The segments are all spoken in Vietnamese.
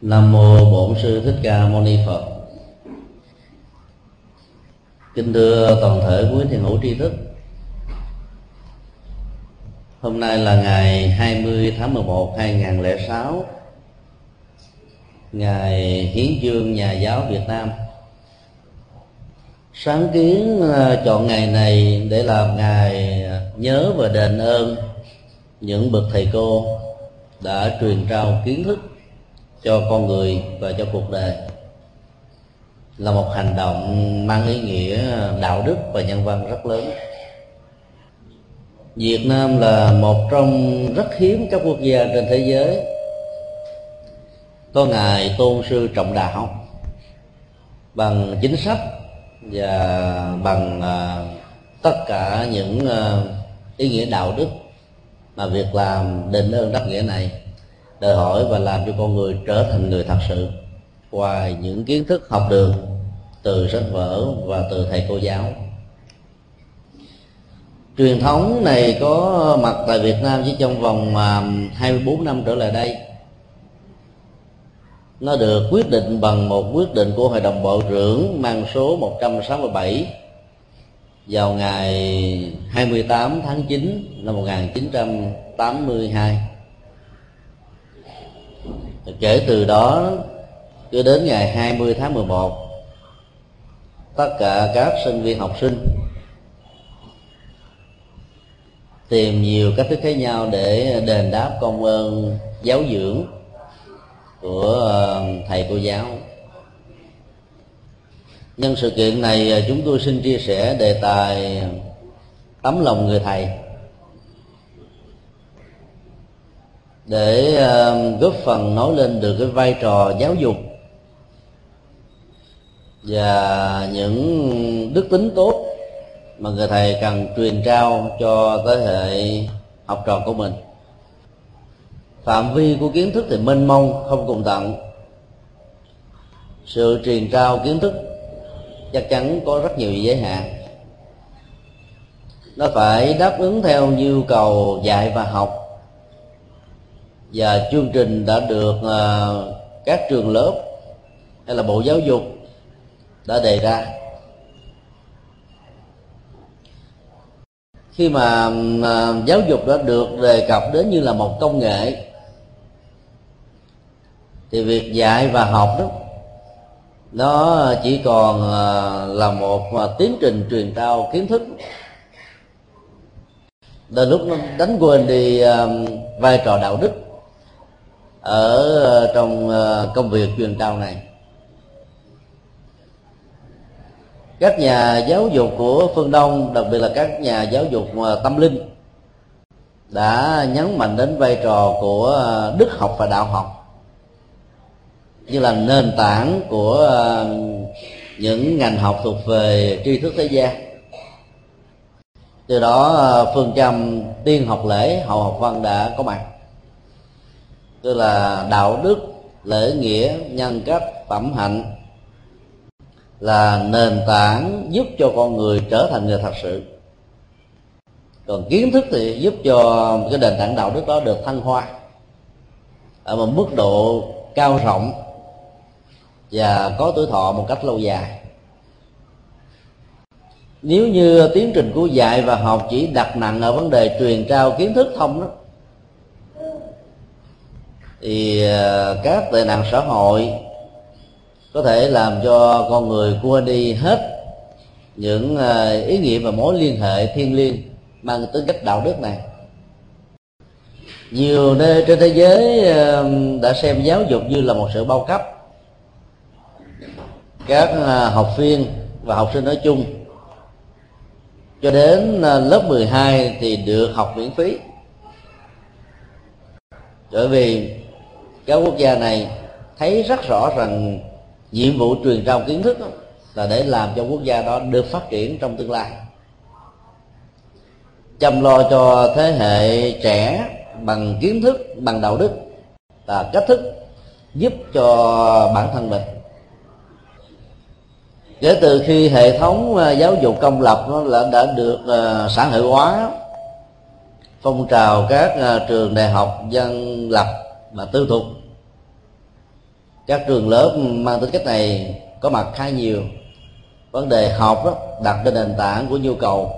nam mô bổn sư thích ca mâu ni phật. Kính thưa toàn thể quý thiền hữu tri thức. Hôm nay là ngày 20 tháng 11 2006 ngày hiến dương nhà giáo Việt Nam. Sáng kiến ờ, chọn ngày này để làm ngày nhớ và đền ơn những bậc thầy cô đã truyền trao kiến thức cho con người và cho cuộc đời. Là một hành động mang ý nghĩa, đạo đức và nhân văn rất lớn. Việt Nam là một trong rất hiếm các quốc gia trên thế giới có ngài tôn sư trọng đạo bằng chính sách và bằng à, tất cả những à, ý nghĩa đạo đức mà việc làm đền ơn đáp nghĩa này, đòi hỏi và làm cho con người trở thành người thật sự. Ngoài những kiến thức học được từ sách vở và từ thầy cô giáo. Truyền thống này có mặt tại Việt Nam chỉ trong vòng à, 24 năm trở lại đây. Nó được quyết định bằng một quyết định của Hội đồng Bộ trưởng mang số 167 vào ngày 28 tháng 9 năm 1982 kể từ đó cứ đến ngày 20 tháng 11 tất cả các sinh viên học sinh tìm nhiều cách thức khác nhau để đền đáp công ơn giáo dưỡng của ờ, thầy cô giáo nhân sự kiện này à, chúng tôi xin chia sẻ đề tài tấm lòng người thầy. Để à, góp phần nói lên được cái vai trò giáo dục và những đức tính tốt mà người thầy cần truyền trao cho thế hệ học trò của mình. Phạm vi của kiến thức thì mênh mông, không cùng tận. Sự truyền trao kiến thức chắc chắn có rất nhiều giới hạn. Nó phải đáp ứng theo nhu cầu dạy và học. Và chương trình đã được ờ, các trường lớp hay là bộ giáo dục đã đề ra. Khi mà ờ, giáo dục đã được đề cập đến như là một công nghệ, thì việc dạy và học đó nó chỉ còn à, là một à, tiến trình truyền trao kiến thức. Đến lúc nó đánh quên đi à, vai trò đạo đức ở trong công việc truyền trao này. Các nhà giáo dục của phương đông, đặc biệt là các nhà giáo dục tâm linh, đã nhấn mạnh đến vai trò của đức học và đạo học như là nền tảng của um, những ngành học thuộc về tri thức thế gian. Từ đó uh, phương châm tiên học lễ, hậu học văn đã có mặt. Tức là đạo đức, lễ nghĩa, nhân cách, phẩm hạnh là nền tảng giúp cho con người trở thành người thật sự. Còn kiến thức thì giúp cho cái nền tảng đạo đức đó được thăng hoa ở một mức độ cao rộng và có tuổi thọ một cách lâu dài. Nếu như tiến trình của dạy và học chỉ đặt nặng ở vấn đề truyền trao kiến thức thông đó, thì ờ, các tệ nạn xã hội có thể làm cho con người quên đi hết những ờ, ý nghĩa và mối liên hệ thiên liêng mang tính cách đạo đức này. Nhiều nơi trên thế giới ờ, đã xem giáo dục như là một sự bao cấp các à, học viên và học sinh nói chung. Cho đến à, lớp 12 thì được học miễn phí. Bởi vì các quốc gia này thấy rất rõ rằng nhiệm vụ truyền trao kiến thức là để làm cho quốc gia đó được phát triển trong tương lai. Chăm lo cho thế hệ trẻ bằng kiến thức, bằng đạo đức là cách thức giúp cho bản thân mình kể từ khi hệ thống ờ, giáo dục công lập nó đã, đã được ờ, xã hội hóa phong trào các ờ, trường đại học dân lập mà tư thục. Các trường lớp mang tính cách này có mặt khá nhiều. Vấn đề học đó đặt trên nền tảng của nhu cầu.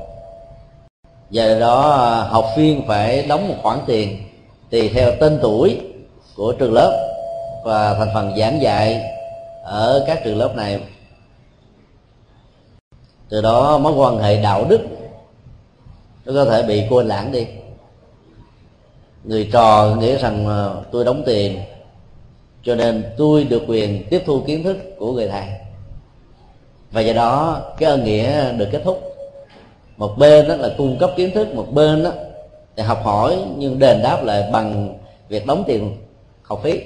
Và đó học viên phải đóng một khoản tiền tùy theo tên tuổi của trường lớp và thành phần giảng dạy ở các trường lớp này từ đó mối quan hệ đạo đức nó có thể bị quên lãng đi. Người trò nghĩ rằng ờ, tôi đóng tiền, cho nên tôi được quyền tiếp thu kiến thức của người thầy. Và do đó, cái ơn nghĩa được kết thúc. Một bên đó là cung cấp kiến thức, một bên đó thì học hỏi, nhưng đền đáp lại bằng việc đóng tiền học phí.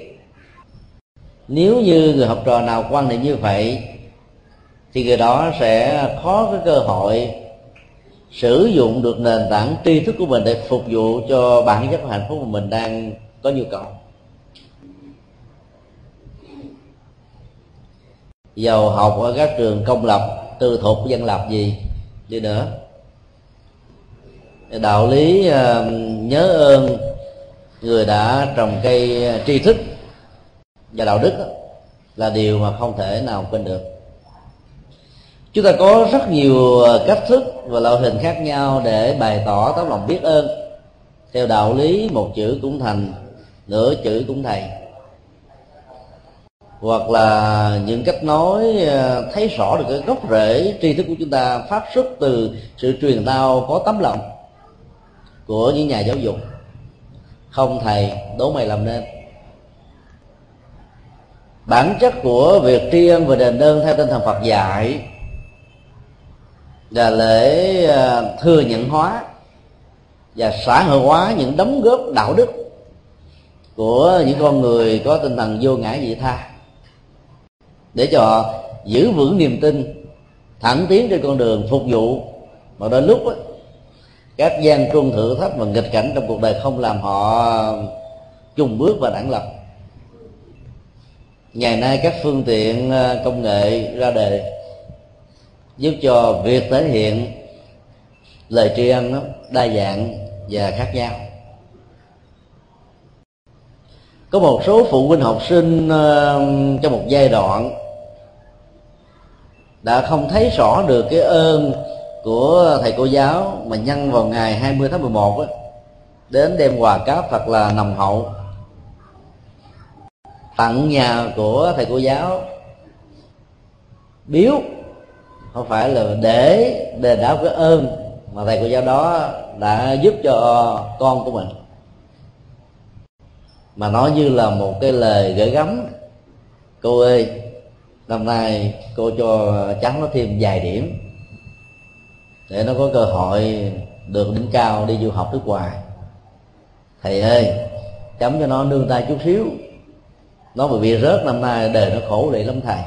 Nếu như người học trò nào quan niệm như vậy thì người đó sẽ khó có cơ hội sử dụng được nền tảng tri thức của mình để phục vụ cho bản chất hạnh phúc mà mình đang có nhu cầu. Giàu học ở các trường công lập, tư thục, dân lập gì đi nữa. Đạo lý ờ, nhớ ơn người đã trồng cây tri thức và đạo đức là điều mà không thể nào quên được chúng ta có rất nhiều ờ, cách thức và loại hình khác nhau để bày tỏ tấm lòng biết ơn. Theo đạo lý, một chữ cũng thành, nửa chữ cũng thầy. Hoặc là những cách nói ờ, thấy rõ được cái gốc rễ tri thức của chúng ta, phát xuất từ sự truyền tao có tấm lòng của những nhà giáo dục. Không thầy, đố mày làm nên. Bản chất của việc tri ân và đền ơn theo tinh thần Phật dạy là lễ à, thừa nhận hóa. Và xã hội hóa những đóng góp đạo đức của những con người có tinh thần vô ngã vị tha. Để cho họ giữ vững niềm tin thẳng tiến trên con đường phục vụ. Mà đôi lúc đó, các gian truân thử thách và nghịch cảnh trong cuộc đời không làm họ chung bước và đẳng lập. Ngày nay các phương tiện à, công nghệ ra đời giúp cho việc thể hiện lời tri ân nó đa dạng và khác nhau. Có một số phụ huynh học sinh uh, trong một giai đoạn đã không thấy rõ được cái ơn của thầy cô giáo mà nhân vào ngày 20 tháng 11 á, đến đem quà cáp thật là nồng hậu. Tặng nhà của thầy cô giáo biếu không phải là để đền đáp cái ơn mà thầy cô giáo đó đã giúp cho con của mình. Mà nó như là một cái lời gửi gắm. Cô ơi, năm nay cô cho cháu nó thêm vài điểm để nó có cơ hội được đỉnh cao đi du học nước ngoài. Thầy ơi, chấm cho nó nương tay chút xíu. Nó mà bị rớt năm nay đời nó khổ lệ lắm thầy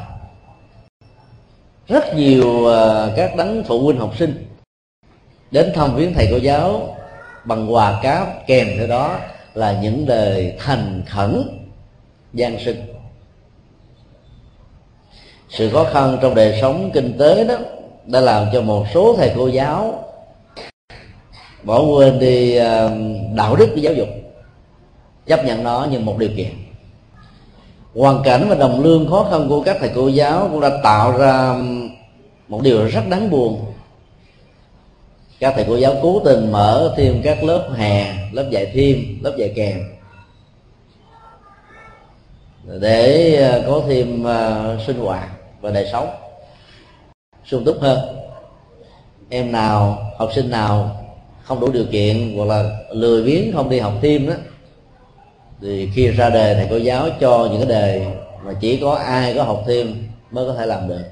rất nhiều à, các đấng phụ huynh học sinh đến thăm viếng thầy cô giáo bằng quà cáp kèm theo đó là những lời thành khẩn, gian sinh sự khó khăn trong đời sống kinh tế đó đã làm cho một số thầy cô giáo bỏ quên đi à, đạo đức của giáo dục, chấp nhận nó như một điều kiện hoàn cảnh và đồng lương khó khăn của các thầy cô giáo cũng đã tạo ra một điều rất đáng buồn. Các thầy cô giáo cố tình mở thêm các lớp hè, lớp dạy thêm, lớp dạy kèm. Để à, có thêm à, sinh hoạt và đời sống. Sung túc hơn. Em nào, học sinh nào không đủ điều kiện hoặc là lười biếng không đi học thêm đó thì khi ra đề thầy cô giáo cho những cái đề mà chỉ có ai có học thêm mới có thể làm được.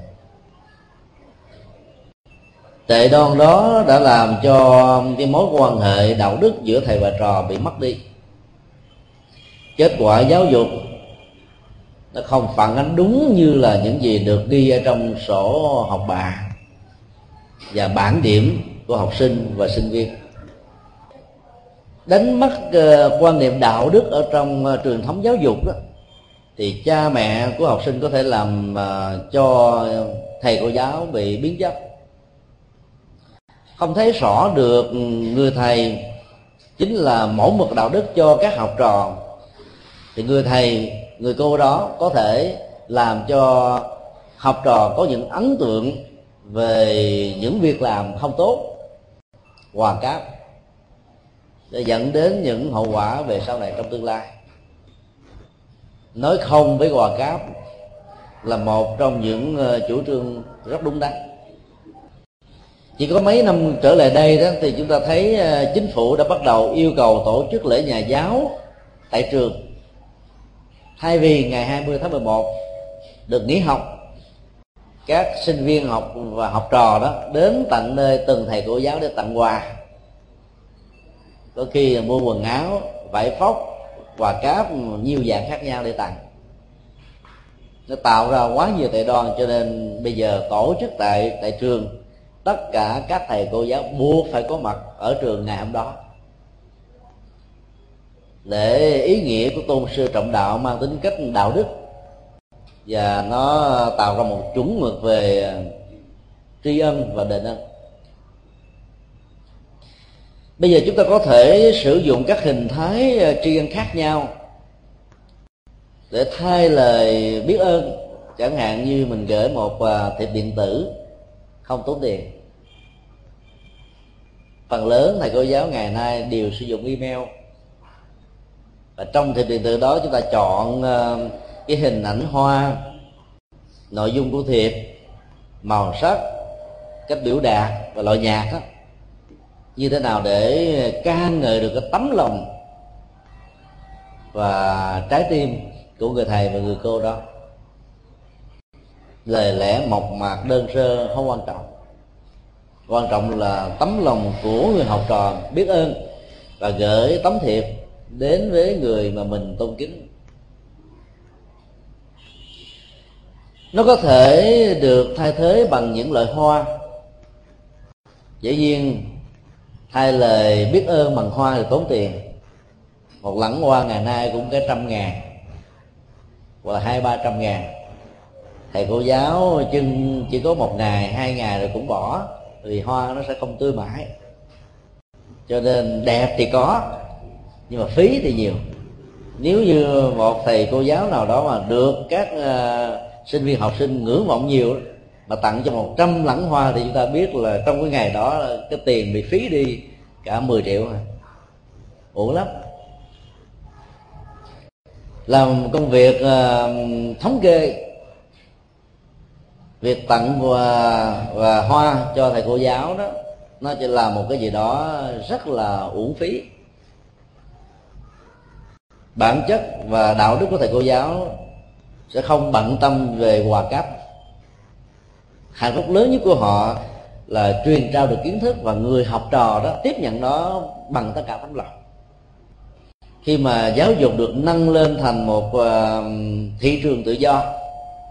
Tệ đoan đó đã làm cho cái mối quan hệ đạo đức giữa thầy và trò bị mất đi. Kết quả giáo dục nó không phản ánh đúng như là những gì được ghi ở trong sổ học bạ và bản điểm của học sinh và sinh viên đánh mất uh, quan niệm đạo đức ở trong ờ, uh, truyền thống giáo dục đó thì cha mẹ của học sinh có thể làm uh, cho thầy cô giáo bị biến chất. Không thấy rõ được người thầy chính là mẫu mực đạo đức cho các học trò. Thì người thầy người cô đó có thể làm cho học trò có những ấn tượng về những việc làm không tốt hoàn cáp để dẫn đến những hậu quả về sau này trong tương lai. Nói không với quà cáp là một trong những ờ, chủ trương rất đúng đắn. Chỉ có mấy năm trở lại đây đó thì chúng ta thấy ờ, chính phủ đã bắt đầu yêu cầu tổ chức lễ nhà giáo tại trường. Thay vì ngày 20 tháng 11 được nghỉ học, các sinh viên học và học trò đó đến tận nơi từng thầy cô giáo để tặng quà có khi mua quần áo, vải phóc quà cáp, nhiều dạng khác nhau để tặng. Nó tạo ra quá nhiều tệ đoan cho nên bây giờ tổ chức tại tại trường, tất cả các thầy cô giáo buộc phải có mặt ở trường ngày hôm đó. Để ý nghĩa của tôn sư trọng đạo mang tính cách đạo đức, và nó tạo ra một chuẩn mực về tri ân và đền ân bây giờ chúng ta có thể sử dụng các hình thái ờ, tri ân khác nhau để thay lời biết ơn. Chẳng hạn như mình gửi một ờ, thiệp điện tử không tốn tiền. Phần lớn thầy cô giáo ngày nay đều sử dụng email. Và trong thiệp điện tử đó chúng ta chọn ờ, cái hình ảnh hoa, nội dung của thiệp, màu sắc, cách biểu đạt và loại nhạc đó như thế nào để ca ngợi được cái tấm lòng và trái tim của người thầy và người cô đó? Lời lẽ mộc mạc đơn sơ không quan trọng. Quan trọng là tấm lòng của người học trò biết ơn và gửi tấm thiệp đến với người mà mình tôn kính. Nó có thể được thay thế bằng những loại hoa. Dĩ nhiên hai lời biết ơn bằng hoa thì tốn tiền. Một lẵng hoa ngày nay cũng cái trăm ngàn hoặc là hai ba trăm ngàn. Thầy cô giáo chừng chỉ có một ngày hai ngày rồi cũng bỏ vì hoa nó sẽ không tươi mãi. Cho nên đẹp thì có nhưng mà phí thì nhiều. Nếu như một thầy cô giáo nào đó mà được các uh, sinh viên học sinh ngưỡng vọng nhiều mà tặng cho một trăm lẵng hoa thì chúng ta biết là trong cái ngày đó cái tiền bị phí đi cả 10 triệu à uổng lắm. Làm công việc uh, thống kê việc tặng và, và hoa cho thầy cô giáo đó nó chỉ là một cái gì đó rất là uổng phí. Bản chất và đạo đức của thầy cô giáo sẽ không bận tâm về quà cáp hạnh phúc lớn nhất của họ là truyền trao được kiến thức và người học trò đó tiếp nhận nó bằng tất cả tấm lòng. Khi mà giáo dục được nâng lên thành một ờ, thị trường tự do,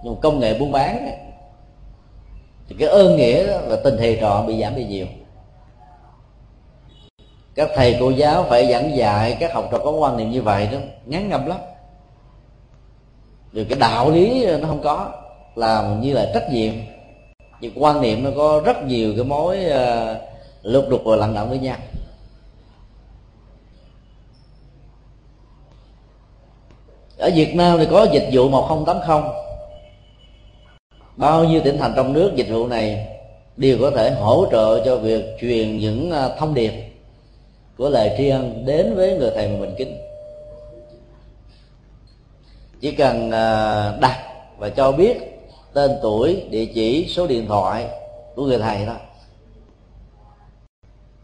một công nghệ buôn bán, thì cái ơn nghĩa và tình thầy trò bị giảm đi nhiều. Các thầy cô giáo phải giảng dạy, các học trò có quan niệm như vậy đó ngắn ngâm lắm. Rồi cái đạo lý nó không có, làm như là trách nhiệm vì quan niệm nó có rất nhiều cái mối uh, lục đục và lặng động với nhau. Ở Việt Nam thì có dịch vụ 1080 bao nhiêu tỉnh thành trong nước dịch vụ này đều có thể hỗ trợ cho việc truyền những ờ, thông điệp của lời tri ân đến với người thầy mà mình kính. Chỉ cần ờ, đặt và cho biết tên tuổi, địa chỉ, số điện thoại của người thầy đó.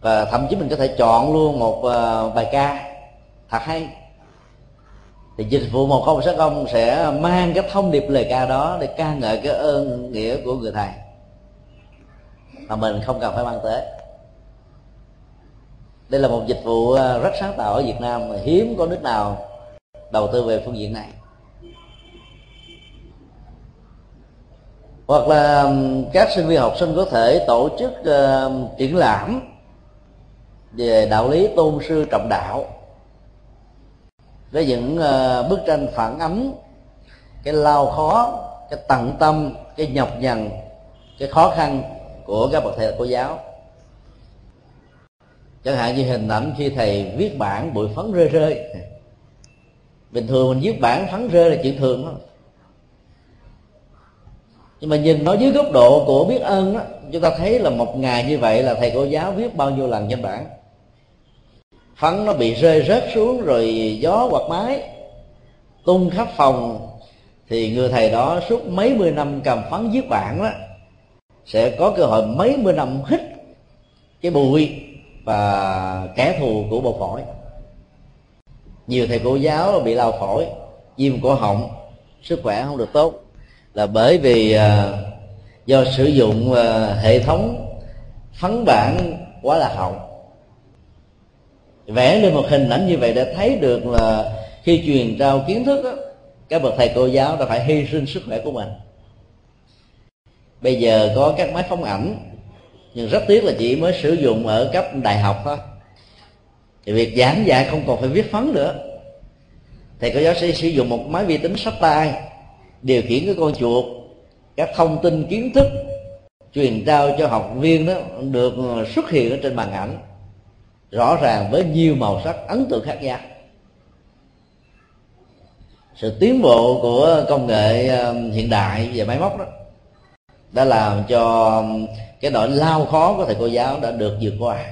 Và thậm chí mình có thể chọn luôn một ờ, bài ca thật hay. Thì dịch vụ một không sáu không sẽ mang cái thông điệp lời ca đó để ca ngợi cái ơn nghĩa của người thầy. Mà mình không cần phải mang tới. Đây là một dịch vụ ờ, rất sáng tạo ở Việt Nam mà hiếm có nước nào đầu tư về phương diện này. Hoặc là các sinh viên học sinh có thể tổ chức uh, triển lãm về đạo lý tôn sư trọng đạo với những uh, bức tranh phản ánh cái lao khó cái tận tâm cái nhọc nhằn cái khó khăn của các bậc thầy cô giáo. Chẳng hạn như hình ảnh khi thầy viết bản bụi phấn rơi rơi. Bình thường mình viết bản phấn rơi là chuyện thường thôi nhưng mà nhìn nó dưới góc độ của biết ơn đó, chúng ta thấy là một ngày như vậy là thầy cô giáo viết bao nhiêu lần trên bảng. Phấn nó bị rơi rớt xuống rồi gió quạt mái tung khắp phòng. Thì người thầy đó suốt mấy mươi năm cầm phấn viết bản đó sẽ có cơ hội mấy mươi năm hít cái bụi và kẻ thù của bộ phổi. Nhiều thầy cô giáo bị lao phổi viêm cổ họng sức khỏe không được tốt là bởi vì à, do sử dụng à, hệ thống phấn bản quá là hậu. Vẽ lên một hình ảnh như vậy để thấy được là khi truyền trao kiến thức đó, các bậc thầy cô giáo đã phải hy sinh sức khỏe của mình. Bây giờ có các máy phóng ảnh nhưng rất tiếc là chỉ mới sử dụng ở cấp đại học thôi. Thì việc giảng dạy không còn phải viết phấn nữa. Thầy cô giáo sẽ sử dụng một máy vi tính sách tay điều khiển cái con chuột các thông tin kiến thức truyền trao cho học viên đó được ờ, xuất hiện ở trên màn ảnh rõ ràng với nhiều màu sắc ấn tượng khác nhau. Sự tiến bộ của công nghệ hiện đại về máy móc đó đã làm cho cái nỗi lao khó của thầy cô giáo đã được vượt qua.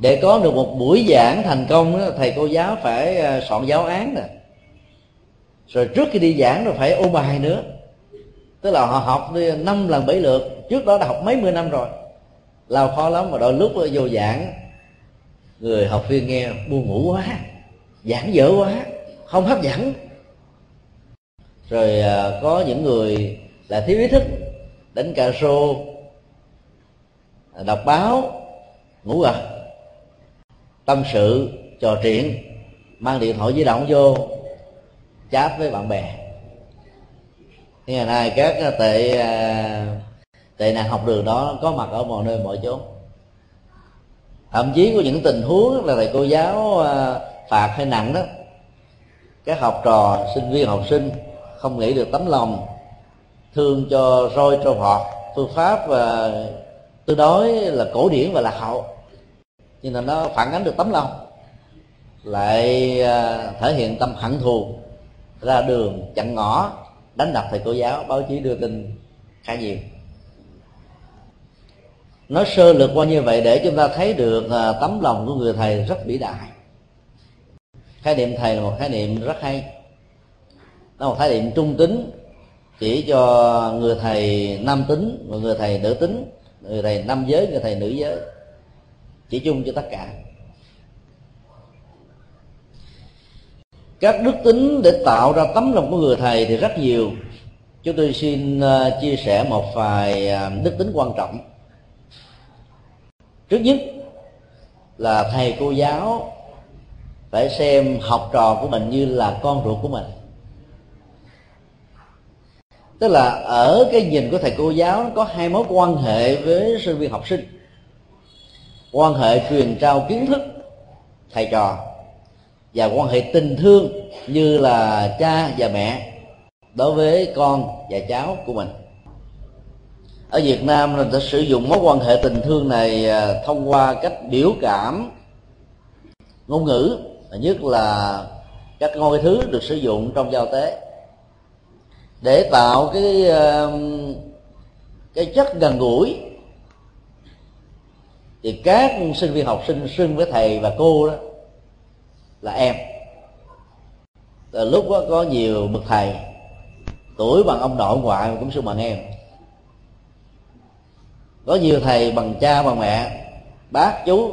Để có được một buổi giảng thành công đó, thầy cô giáo phải ờ, soạn giáo án nè rồi trước khi đi giảng rồi phải ôn bài nữa. Tức là họ học đi năm lần bảy lượt. Trước đó đã học mấy mươi năm rồi. Lao khó lắm mà đôi lúc vô giảng, người học viên nghe buồn ngủ quá, giảng dở quá, không hấp dẫn. Rồi à, có những người là thiếu ý thức, đánh cà rô à, đọc báo, ngủ gật, tâm sự, trò chuyện, mang điện thoại di động vô chat với bạn bè. Nhưng ngày nay các ờ, tệ ờ, tệ nạn học đường đó có mặt ở mọi nơi, mọi chỗ thậm chí có những tình huống là thầy cô giáo ờ, phạt hay nặng đó. Các học trò, sinh viên, học sinh không nghĩ được tấm lòng, thương cho roi cho họ phương pháp và tương đối là cổ điển và lạc hậu. Nhưng mà nó phản ánh được tấm lòng, lại thể hiện tâm hận thù ra đường chặn ngõ, đánh đập thầy cô giáo, báo chí đưa tin khá nhiều. Nói sơ lược qua như vậy để chúng ta thấy được à, tấm lòng của người thầy rất vĩ đại. Khái niệm thầy là một khái niệm rất hay. Nó một khái niệm trung tính, chỉ cho người thầy nam tính và người thầy nữ tính, người thầy nam giới, người thầy nữ giới, chỉ chung cho tất cả. Các đức tính để tạo ra tấm lòng của người thầy thì rất nhiều. Chúng tôi xin ờ, chia sẻ một vài ờ, đức tính quan trọng. Trước nhất là thầy cô giáo phải xem học trò của mình như là con ruột của mình. Tức là ở cái nhìn của thầy cô giáo có hai mối quan hệ với sinh viên học sinh. Quan hệ truyền trao kiến thức thầy trò và quan hệ tình thương như là cha và mẹ đối với con và cháu của mình. Ở Việt Nam là sẽ sử dụng mối quan hệ tình thương này à, thông qua cách biểu cảm, ngôn ngữ nhất là các ngôi thứ được sử dụng trong giao tế. Để tạo cái cái chất gần gũi, thì các sinh viên học sinh xưng với thầy và cô đó là em. Từ lúc đó có nhiều bậc thầy tuổi bằng ông nội ngoại cũng xưng bằng em. Có nhiều thầy bằng cha bằng mẹ bác chú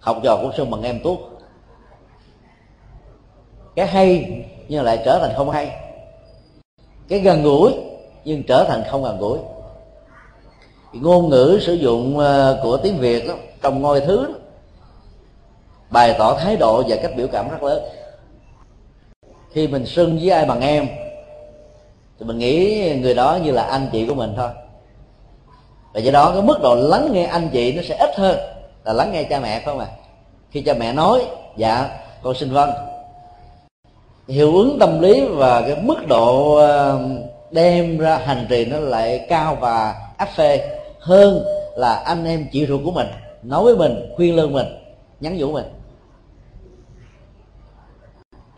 học trò cũng xưng bằng em tuốt. Cái hay nhưng lại trở thành không hay. Cái gần gũi nhưng trở thành không gần gũi. Ngôn ngữ sử dụng ờ, của tiếng việt đó, trong ngôi thứ đó, bày tỏ thái độ và cách biểu cảm rất lớn. Khi mình xưng với ai bằng em, thì mình nghĩ người đó như là anh chị của mình thôi. Và do đó, cái mức độ lắng nghe anh chị nó sẽ ít hơn là lắng nghe cha mẹ phải không ạ? À? khi cha mẹ nói dạ con xin vâng. Hiệu ứng tâm lý và cái mức độ ờ, đem ra hành trì nó lại cao và áp phê hơn là anh em chị ruột của mình nói với mình, khuyên lương mình, nhắn nhủ mình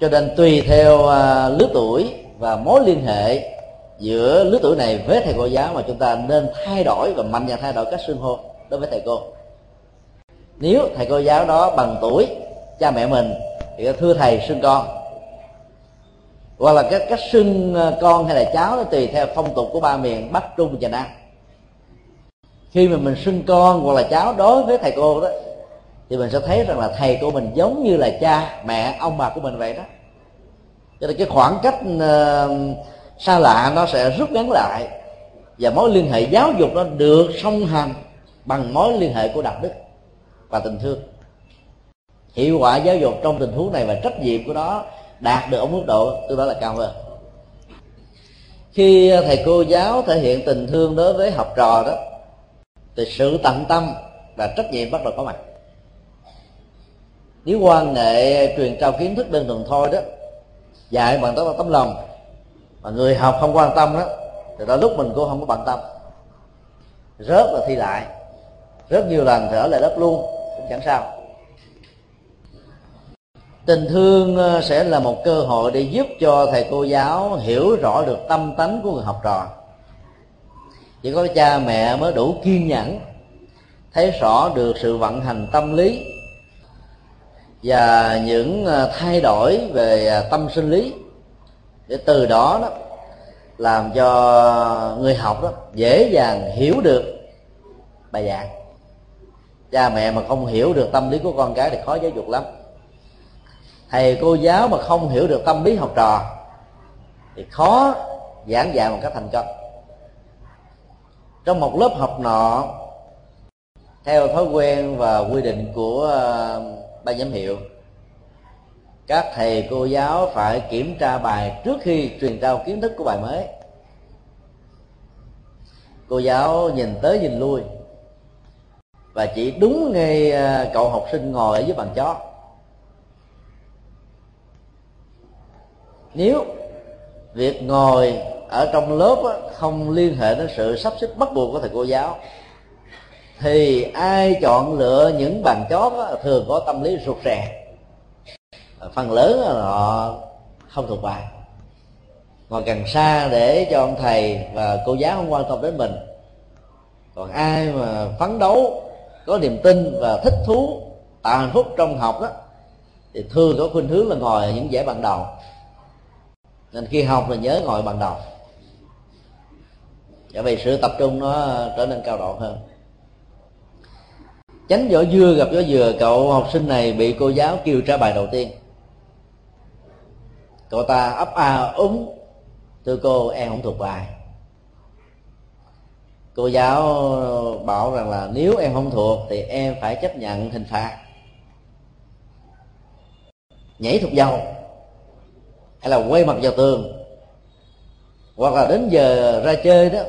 cho nên tùy theo uh, lứa tuổi và mối liên hệ giữa lứa tuổi này với thầy cô giáo mà chúng ta nên thay đổi và mạnh dạn thay đổi cách xưng hô đối với thầy cô. Nếu thầy cô giáo đó bằng tuổi cha mẹ mình thì thưa thầy xưng con. Hoặc là các cách xưng à, con hay là cháu nó tùy theo phong tục của ba miền bắc trung và nam. Khi mà mình xưng con hoặc là cháu đối với thầy cô đó thì mình sẽ thấy rằng là thầy của mình giống như là cha mẹ ông bà của mình vậy đó. Cho nên cái khoảng cách uh, xa lạ nó sẽ rút ngắn lại. Và mối liên hệ giáo dục nó được song hành bằng mối liên hệ của đạo đức và tình thương. Hiệu quả giáo dục trong tình huống này và trách nhiệm của nó đạt được ở mức độ tôi đó là cao hơn. Khi thầy cô giáo thể hiện tình thương đối với học trò đó thì sự tận tâm và trách nhiệm bắt đầu có mặt nếu quan nghệ truyền trao kiến thức đơn thuần thôi đó, dạy bằng tấm tấm lòng, mà người học không quan tâm đó, thì đó lúc mình cũng không có bận tâm. Rớt là thi lại. Rất nhiều lần thì ở lại lớp luôn, cũng chẳng sao. Tình thương ờ, sẽ là một cơ hội để giúp cho thầy cô giáo hiểu rõ được tâm tánh của người học trò. Chỉ có cha mẹ mới đủ kiên nhẫn, thấy rõ được sự vận hành tâm lý và những ờ, thay đổi về ờ, tâm sinh lý để từ đó đó làm cho người học đó dễ dàng hiểu được bài giảng. Cha mẹ mà không hiểu được tâm lý của con cái thì khó giáo dục lắm. Thầy cô giáo mà không hiểu được tâm lý học trò thì khó giảng dạy một cách thành công. Trong một lớp học nọ, theo thói quen và quy định của ờ, ban giám hiệu. Các thầy cô giáo phải kiểm tra bài trước khi truyền trao kiến thức của bài mới. Cô giáo nhìn tới nhìn lui. Và chỉ đúng ngay à, cậu học sinh ngồi ở dưới bàn chó. Nếu việc ngồi ở trong lớp không liên hệ đến sự sắp xếp bắt buộc của thầy cô giáo thì ai chọn lựa những bàn chót thường có tâm lý rụt rè. Ờ, phần lớn là họ không thuộc bài. Ngồi càng xa để cho ông thầy và cô giáo không quan tâm đến mình. Còn ai mà phấn đấu, có niềm tin và thích thú, tạo hạnh phúc trong học đó thì thường có khuynh hướng là ngồi ở những giải ban đầu. Nên khi học là nhớ ngồi bằng đầu. Bởi vì sự tập trung nó trở nên cao độ hơn tránh vỏ dưa gặp vỏ dừa cậu học sinh này bị cô giáo kêu trả bài đầu tiên. Cậu ta ấp a úng. Thưa cô, em không thuộc bài. Cô giáo bảo rằng là nếu em không thuộc thì em phải chấp nhận hình phạt. Nhảy thuộc dầu. Hay là quay mặt vào tường. Hoặc là đến giờ ra chơi đó,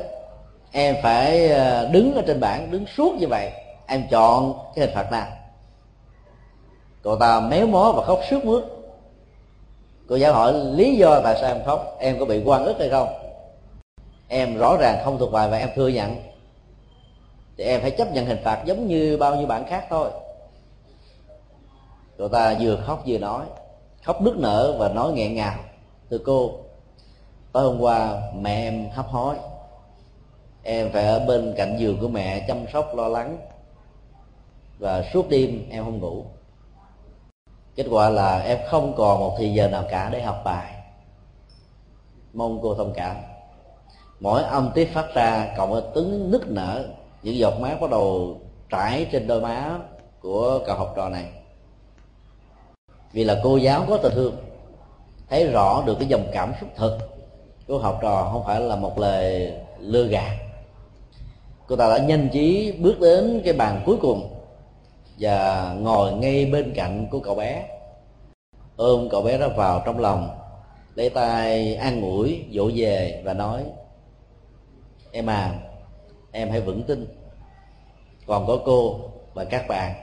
em phải ờ, đứng ở trên bảng, đứng suốt như vậy em chọn cái hình phạt nào cậu ta méo mó và khóc sướt mướt. Cô giáo hỏi, lý do tại sao em khóc? Em có bị quan ức hay không? Em rõ ràng không thuộc bài và em thừa nhận. Thì em phải chấp nhận hình phạt giống như bao nhiêu bạn khác thôi. Cậu ta vừa khóc vừa nói, khóc nức nở và nói nghẹn ngào. Thưa cô, tối hôm qua mẹ em hấp hối. Em phải ở bên cạnh giường của mẹ chăm sóc lo lắng và suốt đêm em không ngủ. Kết quả là em không còn một thời giờ nào cả để học bài. Mong cô thông cảm. Mỗi âm tiết phát ra cộng với tiếng nức nở. Những giọt máu bắt đầu trải trên đôi má của cậu học trò này. Vì là cô giáo có tình thương, thấy rõ được cái dòng cảm xúc thực của học trò không phải là một lời lừa gạt. Cô ta đã nhanh trí bước đến cái bàn cuối cùng và ngồi ngay bên cạnh của cậu bé. Ôm cậu bé đó vào trong lòng lấy tay an ủi dỗ về và nói, em à em hãy vững tin. Còn có cô và các bạn.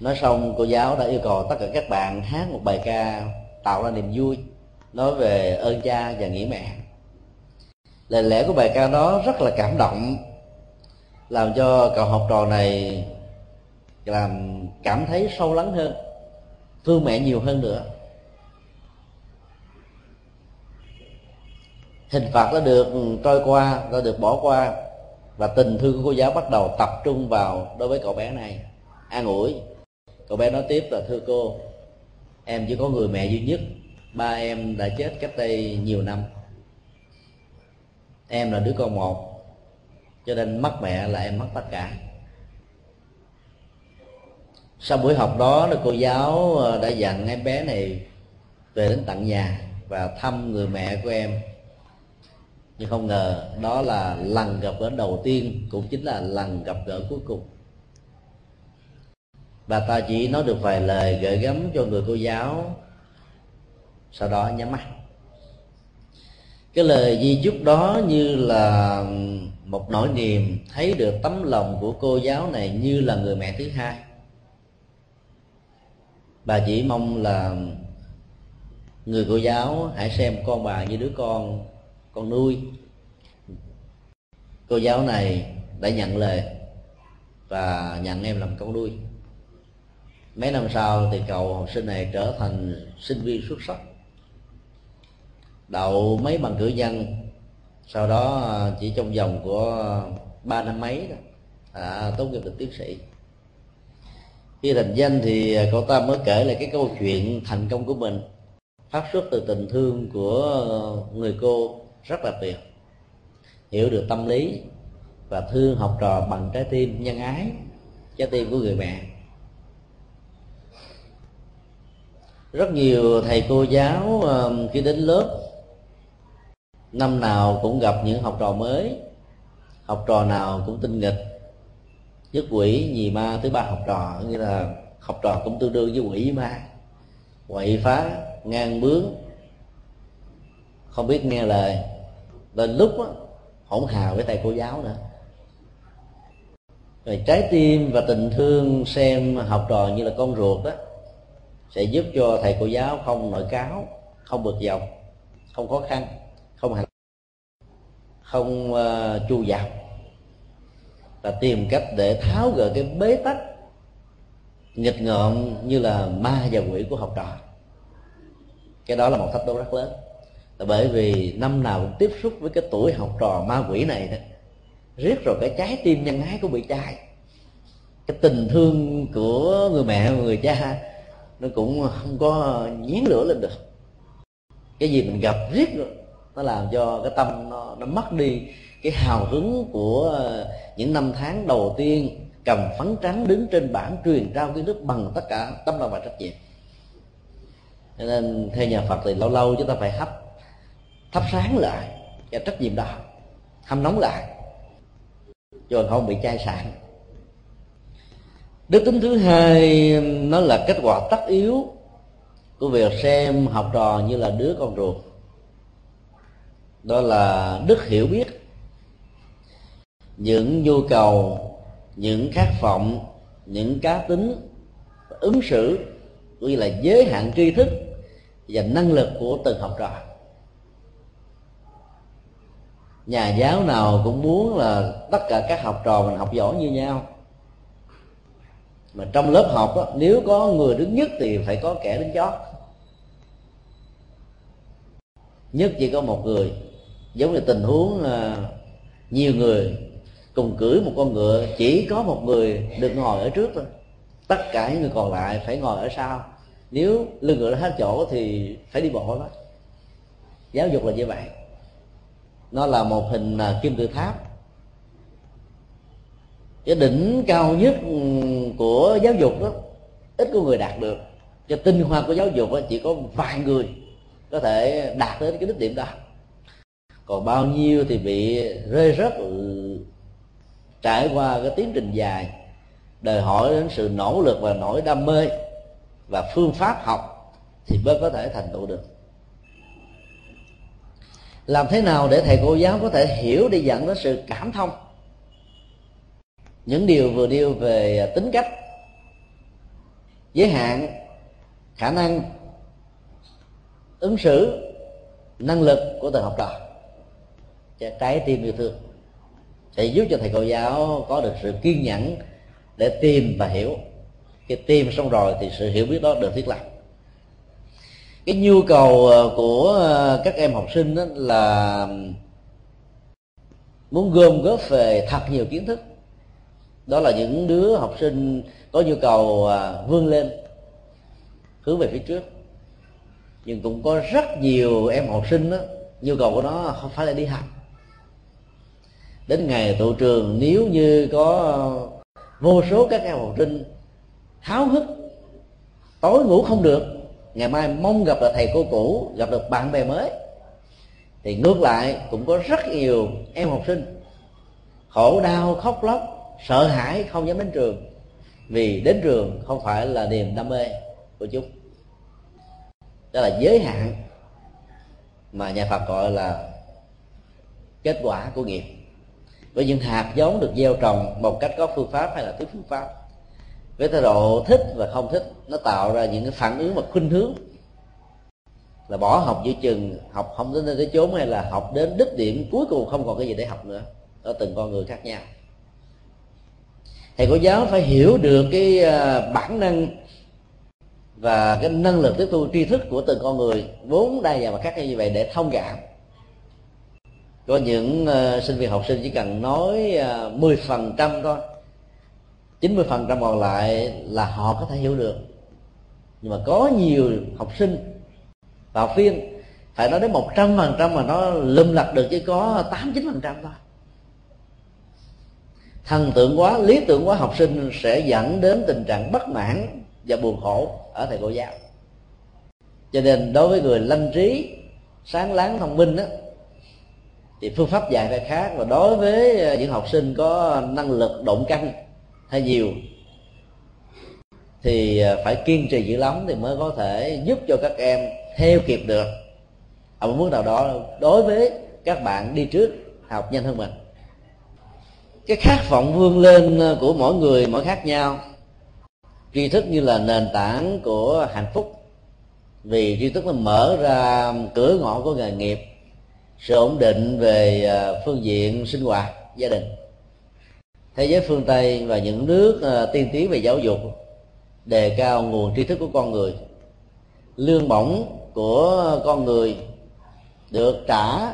Nói xong, cô giáo đã yêu cầu tất cả các bạn hát một bài ca tạo ra niềm vui, nói về ơn cha và nghĩa mẹ. Lời lẽ của bài ca đó rất là cảm động, làm cho cậu học trò này làm cảm thấy sâu lắng hơn, thương mẹ nhiều hơn nữa. Hình phạt đã được trôi qua, đã được bỏ qua, và tình thương của cô giáo bắt đầu tập trung vào đối với cậu bé này. An ủi, cậu bé nói tiếp là, thưa cô, em chỉ có người mẹ duy nhất, ba em đã chết cách đây nhiều năm. Em là đứa con một, cho nên mất mẹ là em mất tất cả sau buổi học đó, là cô giáo ờ, đã dặn em bé này về đến tận nhà và thăm người mẹ của em. Nhưng không ngờ đó là lần gặp gỡ đầu tiên, cũng chính là lần gặp gỡ cuối cùng. Bà ta chỉ nói được vài lời gửi gắm cho người cô giáo, sau đó nhắm mắt. Cái lời di chúc đó như là một nỗi niềm thấy được tấm lòng của cô giáo này như là người mẹ thứ hai bà chỉ mong là người cô giáo hãy xem con bà như đứa con con nuôi. Cô giáo này đã nhận lời và nhận em làm con nuôi. Mấy năm sau thì cậu học sinh này trở thành sinh viên xuất sắc. Đậu mấy bằng cử nhân sau đó chỉ trong vòng của ba năm mấy đó à, tốt nghiệp được tiến sĩ khi thành danh thì à, cậu ta mới kể lại cái câu chuyện thành công của mình. Phát xuất từ tình thương của ờ, người cô rất là tuyệt. Hiểu được tâm lý và thương học trò bằng trái tim nhân ái, trái tim của người mẹ. Rất nhiều thầy cô giáo ờ, khi đến lớp, năm nào cũng gặp những học trò mới. Học trò nào cũng tinh nghịch nhất quỷ nhì ma thứ ba học trò như là học trò cũng tương đương với quỷ ma. Quậy phá ngang bướng không biết nghe lời. Lên lúc đó, hỗn hào với thầy cô giáo nữa. Rồi trái tim và tình thương xem học trò như là con ruột đó sẽ giúp cho thầy cô giáo không nội cáo không bực dọc không khó khăn không hành không uh, chu dọc và tìm cách để tháo gỡ cái bế tắc nghịch ngợm như là ma và quỷ của học trò. Cái đó là một thách đố rất lớn. Là bởi vì năm nào cũng tiếp xúc với cái tuổi học trò ma quỷ này đó riết rồi cái trái tim nhân ái cũng bị chai. Cái tình thương của người mẹ người cha nó cũng không có nhén lửa lên được. Cái gì mình gặp riết rồi nó làm cho cái tâm nó, nó mất đi cái hào hứng của ờ, những năm tháng đầu tiên cầm phấn trắng đứng trên bảng truyền trao kiến thức bằng tất cả tâm lòng và trách nhiệm. Cho nên theo nhà phật thì lâu lâu chúng ta phải hấp thắp sáng lại cái trách nhiệm đó, hâm nóng lại, cho không bị chai sạn. Đức tính thứ hai, nó là kết quả tất yếu của việc xem học trò như là đứa con ruột. Đó là đức hiểu biết những nhu cầu những khát vọng những cá tính ứng xử cũng như là giới hạn tri thức và năng lực của từng học trò. Nhà giáo nào cũng muốn là tất cả các học trò mình học giỏi như nhau. Mà trong lớp học đó, nếu có người đứng nhất thì phải có kẻ đứng chót. Nhất chỉ có một người. Giống như tình huống à, nhiều người cùng cưỡi một con ngựa chỉ có một người được ngồi ở trước thôi. Tất cả những người còn lại phải ngồi ở sau. Nếu lưng ngựa đã hết chỗ thì phải đi bộ đó giáo dục là như vậy nó là một hình à, kim tự tháp. Cái đỉnh cao nhất ừ, của giáo dục đó ít có người đạt được. Cho tinh hoa của giáo dục đó, chỉ có vài người có thể đạt đến cái đích điểm đó. Còn bao nhiêu thì bị rơi rớt ừ, trải qua cái tiến trình dài, đòi hỏi đến sự nỗ lực và nỗi đam mê và phương pháp học thì mới có thể thành tựu được. Làm thế nào để thầy cô giáo có thể hiểu để dẫn đến sự cảm thông? Những điều vừa nêu về tính cách, giới hạn, khả năng ứng xử, năng lực của từng học trò. Trái tim yêu thương sẽ giúp cho thầy cô giáo có được sự kiên nhẫn để tìm và hiểu. Khi tìm xong rồi thì sự hiểu biết đó được thiết lập. Cái nhu cầu ờ, của ờ, các em học sinh đó là muốn gom góp về thật nhiều kiến thức. Đó là những đứa học sinh có nhu cầu ờ, vươn lên, hướng về phía trước. Nhưng cũng có rất nhiều em học sinh đó, nhu cầu của nó không phải là đi học đến ngày tụ trường, nếu như có vô số các em học sinh háo hức, tối ngủ không được, ngày mai mong gặp được thầy cô cũ, gặp được bạn bè mới, thì ngược lại cũng có rất nhiều em học sinh khổ đau, khóc lóc, sợ hãi, không dám đến trường. Vì đến trường không phải là niềm đam mê của chúng. Đó là giới hạn mà nhà Phật gọi là kết quả của nghiệp với những hạt giống được gieo trồng một cách có phương pháp hay là thiếu phương pháp. Với thái độ thích và không thích, nó tạo ra những cái phản ứng và khuynh hướng. Là bỏ học giữa chừng, học không đến nơi tới chốn hay là học đến đích điểm cuối cùng không còn cái gì để học nữa. Ở từng con người khác nhau. Thầy cô giáo phải hiểu được cái à, bản năng và cái năng lực tiếp thu tri thức của từng con người, vốn đa dạng và khác nhau như vậy để thông cảm có những uh, sinh viên học sinh chỉ cần nói ờ, uh, 10% thôi. 90% còn lại là họ có thể hiểu được. Nhưng mà có nhiều học sinh và học viên phải nói đến một trăm phần trăm mà nó lum lặt được chỉ có tám chín phần trăm thôi. Thần tượng quá lý tưởng quá học sinh sẽ dẫn đến tình trạng bất mãn và buồn khổ ở thầy cô giáo. Cho nên đối với người lanh trí sáng láng thông minh đó, thì phương pháp dạy phải khác và đối với ờ, những học sinh có năng lực, động canh hay nhiều, thì ờ, phải kiên trì dữ lắm thì mới có thể giúp cho các em theo kịp được. Ở một mức nào đó đối với các bạn đi trước, học nhanh hơn mình. Cái khát vọng vươn lên ờ, của mỗi người, mỗi khác nhau. Tri thức như là nền tảng của hạnh phúc. Vì tri thức nó mở ra cửa ngõ của nghề nghiệp sự ổn định về à, phương diện sinh hoạt, gia đình. Thế giới phương tây và những nước à, tiên tiến về giáo dục đề cao nguồn tri thức của con người. Lương bổng của con người được trả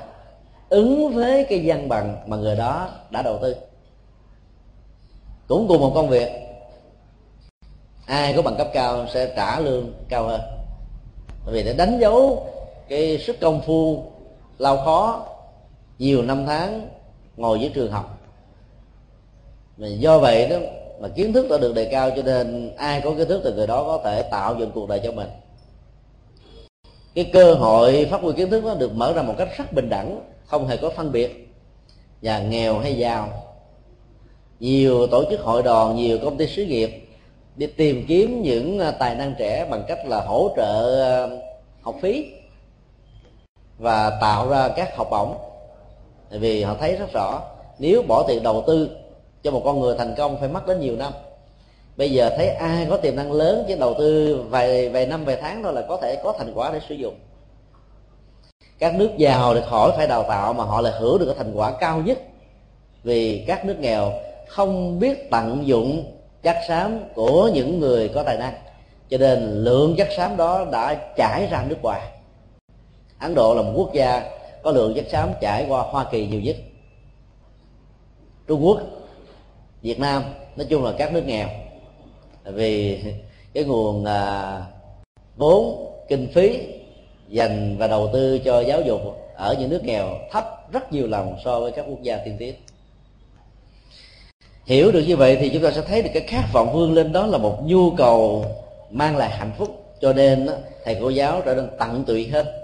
ứng với cái văn bằng mà người đó đã đầu tư. Cũng cùng một công việc. Ai có bằng cấp cao sẽ trả lương cao hơn. Bởi vì để đánh dấu cái sức công phu lao khó, nhiều năm tháng ngồi dưới trường học. Mà do vậy đó, mà kiến thức đã được đề cao cho nên ai có kiến thức từ người đó có thể tạo dựng cuộc đời cho mình. Cái cơ hội phát huy kiến thức nó được mở ra một cách rất bình đẳng, không hề có phân biệt. Nhà nghèo hay giàu, nhiều tổ chức hội đoàn, nhiều công ty xí nghiệp đi tìm kiếm những à, tài năng trẻ bằng cách là hỗ trợ à, học phí và tạo ra các học bổng. Tại vì họ thấy rất rõ, nếu bỏ tiền đầu tư cho một con người thành công phải mất đến nhiều năm. Bây giờ thấy ai có tiềm năng lớn chứ đầu tư vài vài năm, vài tháng thôi là có thể có thành quả để sử dụng. Các nước giàu được hỏi phải đào tạo mà họ lại hưởng được cái thành quả cao nhất. Vì các nước nghèo không biết tận dụng chất xám của những người có tài năng. Cho nên lượng chất xám đó đã chảy ra nước ngoài ấn độ là một quốc gia có lượng chất xám trải qua hoa kỳ nhiều nhất. Trung quốc việt nam nói chung là các nước nghèo. Vì cái nguồn à, vốn kinh phí dành và đầu tư cho giáo dục ở những nước nghèo thấp rất nhiều lần so với các quốc gia tiên tiến. Hiểu được như vậy thì chúng ta sẽ thấy được cái khát vọng vươn lên đó là một nhu cầu mang lại hạnh phúc. Cho nên thầy cô giáo trở nên tận tụy hết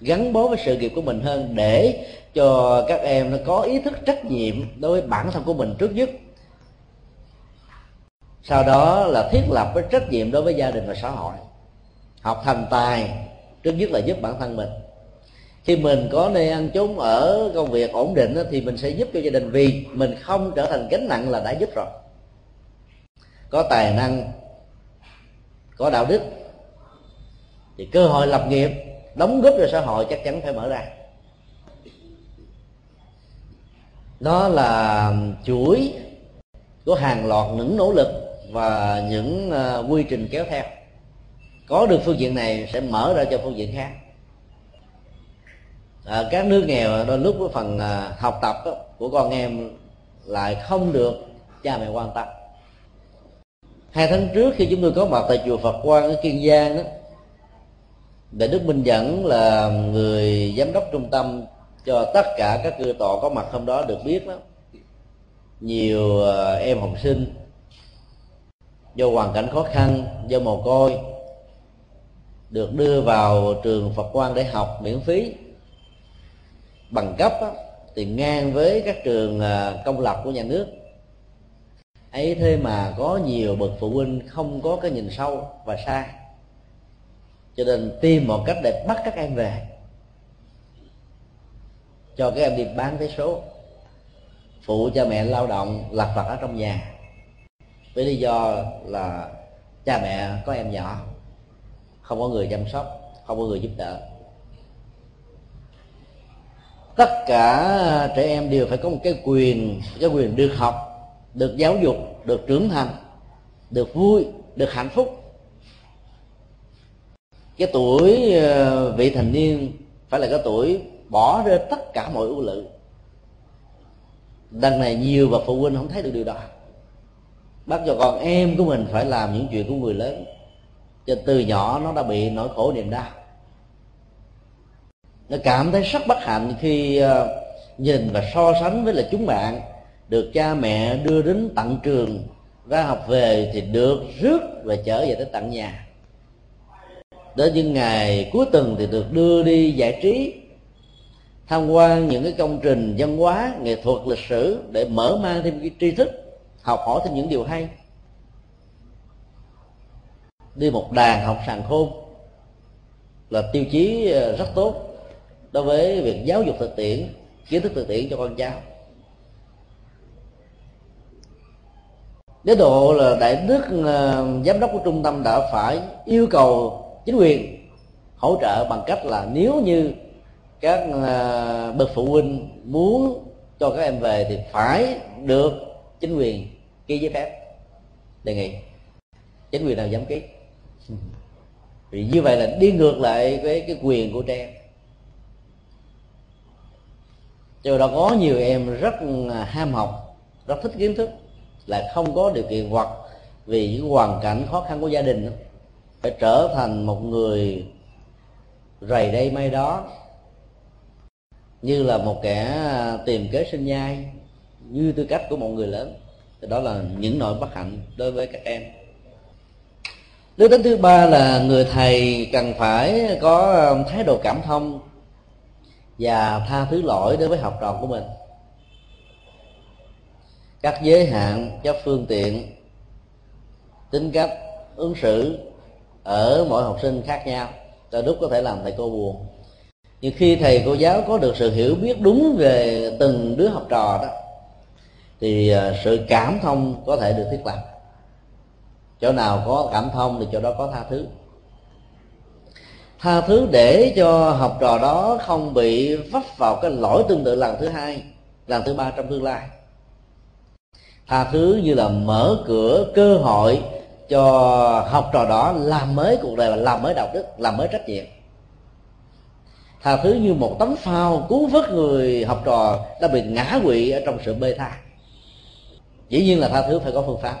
gắn bó với sự nghiệp của mình hơn để cho các em nó có ý thức trách nhiệm đối với bản thân của mình trước nhất. Sau đó là thiết lập với trách nhiệm đối với gia đình và xã hội. Học thành tài trước nhất là giúp bản thân mình. Khi mình có nơi ăn chốn ở, công việc ổn định thì mình sẽ giúp cho gia đình vì mình không trở thành gánh nặng là đã giúp rồi. Có tài năng, có đạo đức, thì cơ hội lập nghiệp đóng góp cho xã hội chắc chắn phải mở ra. Đó là chuỗi của hàng loạt những nỗ lực và những ờ, quy trình kéo theo. Có được phương diện này sẽ mở ra cho phương diện khác. À, các nước nghèo đôi lúc với phần à, học tập đó, của con em lại không được cha mẹ quan tâm. Hai tháng trước khi chúng tôi có mặt tại chùa Phật Quang ở Kiên Giang đó Đại Đức Minh Dẫn là người giám đốc trung tâm cho tất cả các cư tọa có mặt hôm đó được biết đó. Nhiều ờ, em học sinh do hoàn cảnh khó khăn do mồ côi được đưa vào trường Phật Quang để học miễn phí bằng cấp đó, thì ngang với các trường ờ, công lập của nhà nước. Ấy thế mà có nhiều bậc phụ huynh không có cái nhìn sâu và sai cho nên tìm một cách để bắt các em về. Cho các em đi bán vé số. Phụ cha mẹ lao động, lặt vặt ở trong nhà. Với lý do là cha mẹ có em nhỏ. Không có người chăm sóc, không có người giúp đỡ. Tất cả trẻ em đều phải có một cái quyền cái quyền được học, được giáo dục, được trưởng thành, được vui, được hạnh phúc cái tuổi ờ, vị thành niên phải là cái tuổi bỏ rơi tất cả mọi ưu lự. Đằng này nhiều và phụ huynh không thấy được điều đó. Bắt cho con em của mình phải làm những chuyện của người lớn. Cho từ nhỏ nó đã bị nỗi khổ niềm đau. Nó cảm thấy rất bất hạnh khi ờ, nhìn và so sánh với là chúng bạn. Được cha mẹ đưa đến tận trường, ra học về thì được rước và trở về tới tận nhà đến những ngày cuối tuần thì được đưa đi giải trí, tham quan những cái công trình văn hóa, nghệ thuật, lịch sử để mở mang thêm cái tri thức, học hỏi thêm những điều hay. Đi một đàn học sàn khôn là tiêu chí ờ, rất tốt đối với việc giáo dục thực tiễn kiến thức thực tiễn cho con cháu. Đến độ là đại đức ờ, giám đốc của trung tâm đã phải yêu cầu chính quyền hỗ trợ bằng cách là nếu như các ờ, bậc phụ huynh muốn cho các em về thì phải được chính quyền ký giấy phép đề nghị. Chính quyền nào dám ký? Vì như vậy là đi ngược lại với cái quyền của trẻ em. Cho đó có nhiều em rất ham học, rất thích kiến thức lại không có điều kiện hoặc vì những hoàn cảnh khó khăn của gia đình phải trở thành một người rầy đây may đó. Như là một kẻ à, tìm kế sinh nhai, như tư cách của một người lớn. Thì đó là những nỗi bất hạnh đối với các em. Đức tính thứ ba là người thầy cần phải có à, thái độ cảm thông và tha thứ lỗi đối với học trò của mình. Các giới hạn, các phương tiện, tính cách, ứng xử ở mỗi học sinh khác nhau. Đôi lúc có thể làm thầy cô buồn. Nhưng khi thầy cô giáo có được sự hiểu biết đúng về từng đứa học trò đó, thì à, sự cảm thông có thể được thiết lập. Chỗ nào có cảm thông thì chỗ đó có tha thứ. Tha thứ để cho học trò đó không bị vấp vào cái lỗi tương tự lần thứ hai, lần thứ ba trong tương lai. Tha thứ như là mở cửa cơ hội cho học trò đó làm mới cuộc đời và làm mới đạo đức, làm mới trách nhiệm. Tha thứ như một tấm phao cứu vớt người học trò đã bị ngã quỵ ở trong sự bê tha. Dĩ nhiên là tha thứ phải có phương pháp.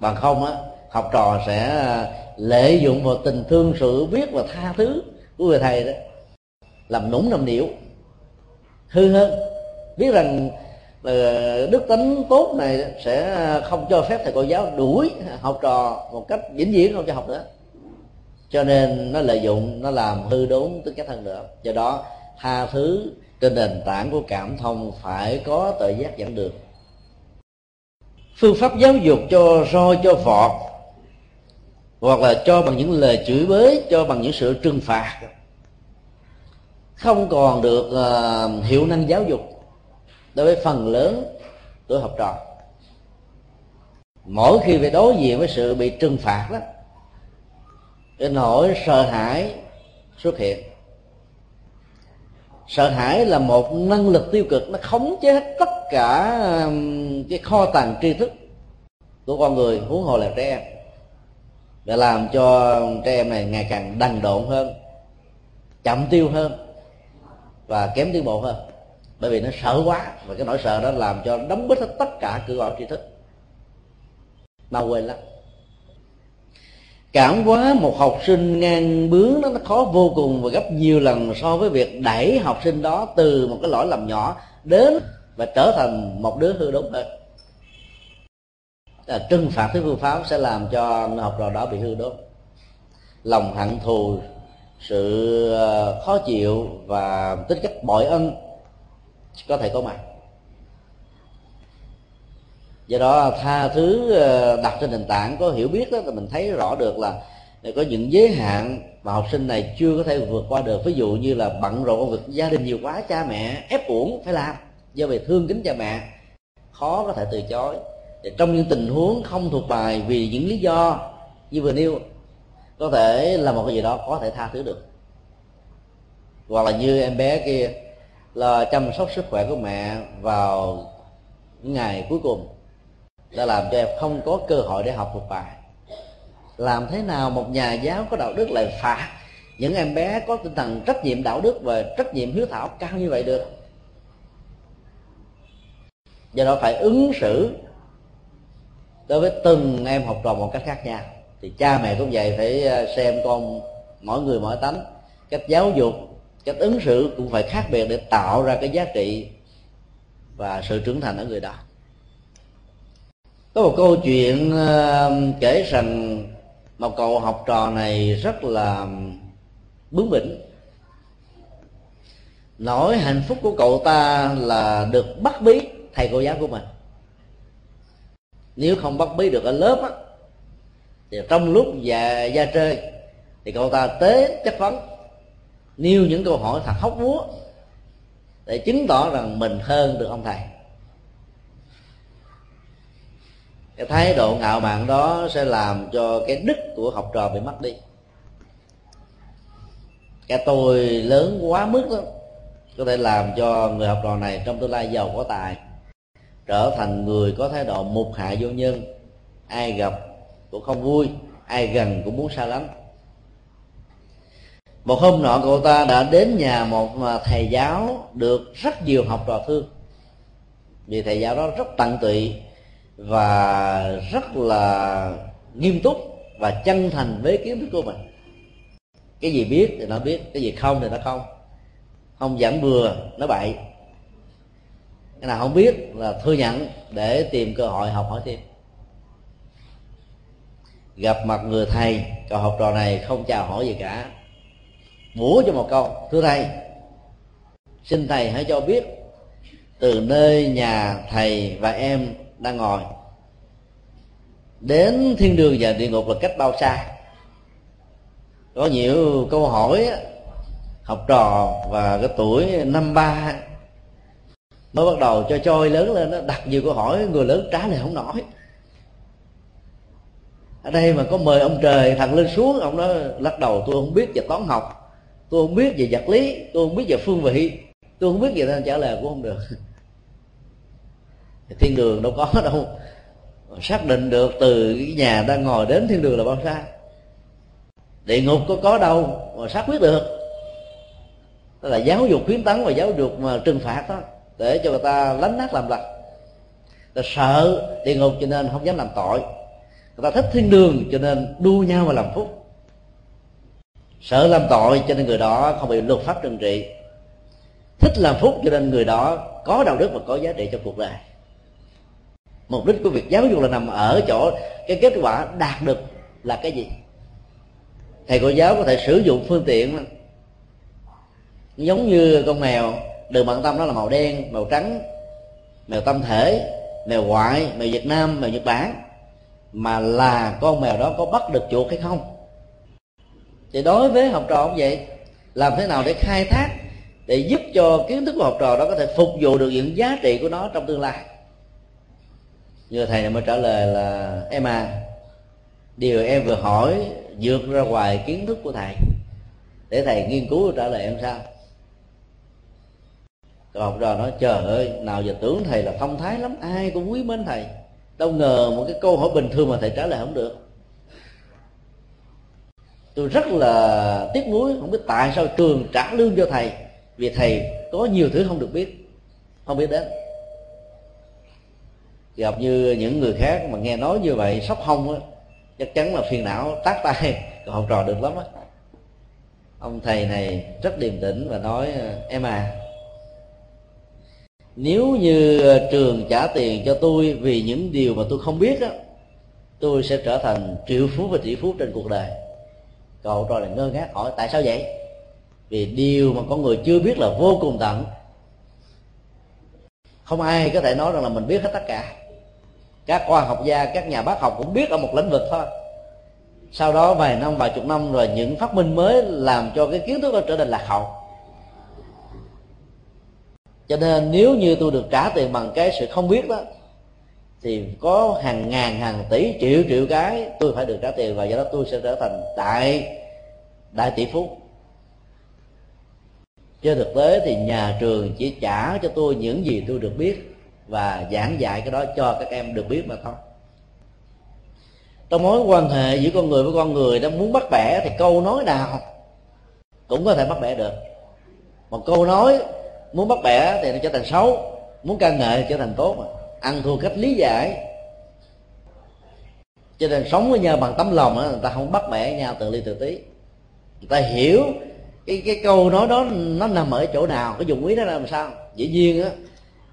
Bằng không á, học trò sẽ à, lợi dụng vào tình thương, sự biết và tha thứ của người thầy đó, làm nũng làm điệu hư hơn, biết rằng là đức tính tốt này sẽ không cho phép thầy cô giáo đuổi học trò một cách vĩnh viễn không cho học nữa. Cho nên nó lợi dụng nó làm hư đốn tính cách hơn nữa. Do đó tha thứ trên nền tảng của cảm thông phải có tự giác dẫn được. Phương pháp giáo dục cho roi cho vọt hoặc là cho bằng những lời chửi bới cho bằng những sự trừng phạt. Không còn được uh, hiệu năng giáo dục đối với phần lớn tuổi học trò, mỗi khi phải đối diện với sự bị trừng phạt đó, cái nỗi sợ hãi xuất hiện. Sợ hãi là một năng lực tiêu cực, nó khống chế hết tất cả um, cái kho tàng tri thức của con người, huống hồ là trẻ em, để làm cho trẻ em này ngày càng đần độn hơn, chậm tiêu hơn và kém tiến bộ hơn bởi vì nó sợ quá, và cái nỗi sợ đó làm cho đóng bít hết tất cả cửa ngõ tri thức. Mà quên lắm. Cảm hóa một học sinh ngang bướng đó, nó khó vô cùng và gấp nhiều lần so với việc đẩy học sinh đó từ một cái lỗi lầm nhỏ đến và trở thành một đứa hư đốn hơn. Là trừng phạt thứ phương pháp sẽ làm cho học trò đó bị hư đốn. Lòng hận thù, sự ờ, khó chịu và tính cách bội ân có thể có mặt. Do đó tha thứ ờ, đặt trên nền tảng, có hiểu biết đó, thì mình thấy rõ được là có những giới hạn mà học sinh này chưa có thể vượt qua được. Ví dụ như là bận rộn công việc gia đình nhiều quá, cha mẹ ép uổng phải làm, do vì thương kính cha mẹ, khó có thể từ chối. Thì trong những tình huống không thuộc bài vì những lý do như vừa nêu, có thể là một cái gì đó có thể tha thứ được. Hoặc là như em bé kia là chăm sóc sức khỏe của mẹ vào ngày cuối cùng. Đã làm cho em không có cơ hội để học thuộc bài. Làm thế nào một nhà giáo có đạo đức lại phạt những em bé có tinh thần trách nhiệm đạo đức và trách nhiệm hiếu thảo cao như vậy được? Do đó phải ứng xử đối với từng em học trò một cách khác nhau. Thì cha mẹ cũng vậy, phải ờ, xem con mỗi người mỗi tánh. Cách giáo dục cách ứng xử cũng phải khác biệt để tạo ra cái giá trị và sự trưởng thành ở người đó. Có một câu chuyện kể rằng một cậu học trò này rất là bướng bỉnh. Nỗi hạnh phúc của cậu ta là được bắt bí thầy cô giáo của mình. Nếu không bắt bí được ở lớp á, thì trong lúc già ra chơi thì cậu ta tế chất vấn nêu những câu hỏi thật hóc búa, để chứng tỏ rằng mình hơn được ông thầy. Cái thái độ ngạo mạn đó sẽ làm cho cái đức của học trò bị mất đi. Cái tôi lớn quá mức đó có thể làm cho người học trò này trong tương lai giàu có tài, trở thành người có thái độ mục hại vô nhân. Ai gặp cũng không vui, ai gần cũng muốn xa lánh một hôm nọ cậu ta đã đến nhà một à, thầy giáo được rất nhiều học trò thương. Vì thầy giáo đó rất tận tụy và rất là nghiêm túc và chân thành với kiến thức của mình. Cái gì biết thì nó biết, cái gì không thì nó không. Không giảng bừa, nó bậy. Cái nào không biết là thừa nhận để tìm cơ hội học hỏi thêm. Gặp mặt người thầy, cậu học trò này không chào hỏi gì cả bủa cho một câu, thưa thầy, xin thầy hãy cho biết từ nơi nhà thầy và em đang ngồi. Đến thiên đường và địa ngục là cách bao xa? Có nhiều câu hỏi học trò và cái tuổi năm ba mới bắt đầu cho trôi lớn lên nó đặt nhiều câu hỏi, người lớn trả lời không nổi. Ở đây mà có mời ông trời thằng lên xuống, ông nó lắc đầu, tôi không biết và toán học tôi không biết về vật lý, tôi không biết về phương vị, tôi không biết về nên trả lời cũng không được. Thiên đường đâu có đâu. Xác định được từ cái nhà đang ngồi đến thiên đường là bao xa. Địa ngục có có đâu mà xác quyết được. Đó là giáo dục khuyến tấn và giáo dục mà trừng phạt đó, để cho người ta lánh nát làm lặt ta sợ địa ngục cho nên không dám làm tội. Người ta thích thiên đường cho nên đua nhau mà làm phúc sợ làm tội cho nên người đó không bị luật pháp trừng trị. Thích làm phúc cho nên người đó có đạo đức và có giá trị trong cuộc đời. Mục đích của việc giáo dục là nằm ở chỗ cái kết quả đạt được là cái gì? Thầy cô giáo có thể sử dụng phương tiện giống như con mèo, đường bận tâm đó là màu đen, màu trắng, mèo tâm thể, mèo ngoại, mèo việt nam, mèo nhật bản. Mà là con mèo đó có bắt được chuột hay không? Thì đối với học trò cũng vậy. Làm thế nào để khai thác, để giúp cho kiến thức của học trò đó có thể phục vụ được những giá trị của nó trong tương lai? Như thầy này mới trả lời là, em à điều em vừa hỏi vượt ra ngoài kiến thức của thầy. Để thầy nghiên cứu trả lời em sao? Còn học trò nói, trời ơi, nào giờ tưởng thầy là thông thái lắm, ai cũng quý mến thầy. Đâu ngờ một cái câu hỏi bình thường mà thầy trả lời không được tôi rất là tiếc nuối, không biết tại sao trường trả lương cho thầy, vì thầy có nhiều thứ không được biết, không biết đến. Gặp như những người khác mà nghe nói như vậy, sốc hông á, chắc chắn là phiền não, tát tay còn học trò được lắm á. Ông thầy này rất điềm tĩnh và nói, em à nếu như trường trả tiền cho tôi vì những điều mà tôi không biết á, tôi sẽ trở thành triệu phú và tỷ phú trên cuộc đời cậu trò là ngơ ngác hỏi, tại sao vậy? Vì điều mà con người chưa biết là vô cùng tận. Không ai có thể nói rằng là mình biết hết tất cả. Các khoa học gia, các nhà bác học cũng biết ở một lĩnh vực thôi. Sau đó vài năm, vài chục năm rồi, những phát minh mới làm cho cái kiến thức đó trở nên lạc hậu. Cho nên nếu như tôi được trả tiền bằng cái sự không biết đó thì có hàng ngàn, hàng tỷ, triệu triệu cái tôi phải được trả tiền và do đó tôi sẽ trở thành đại đại tỷ phú. Trên thực tế thì nhà trường chỉ trả cho tôi những gì tôi được biết và giảng dạy cái đó cho các em được biết mà thôi. Trong mối quan hệ giữa con người với con người đang muốn bắt bẻ thì câu nói nào cũng có thể bắt bẻ được. Một câu nói muốn bắt bẻ thì nó trở thành xấu, muốn ca ngợi thì trở thành tốt mà ăn thua cách lý giải. Cho nên sống với nhau bằng tấm lòng đó, người ta không bắt bẻ nhau từ ly từ tí. Người ta hiểu cái cái câu nói đó nó nằm ở chỗ nào cái dụng ý nó làm sao. Dĩ nhiên á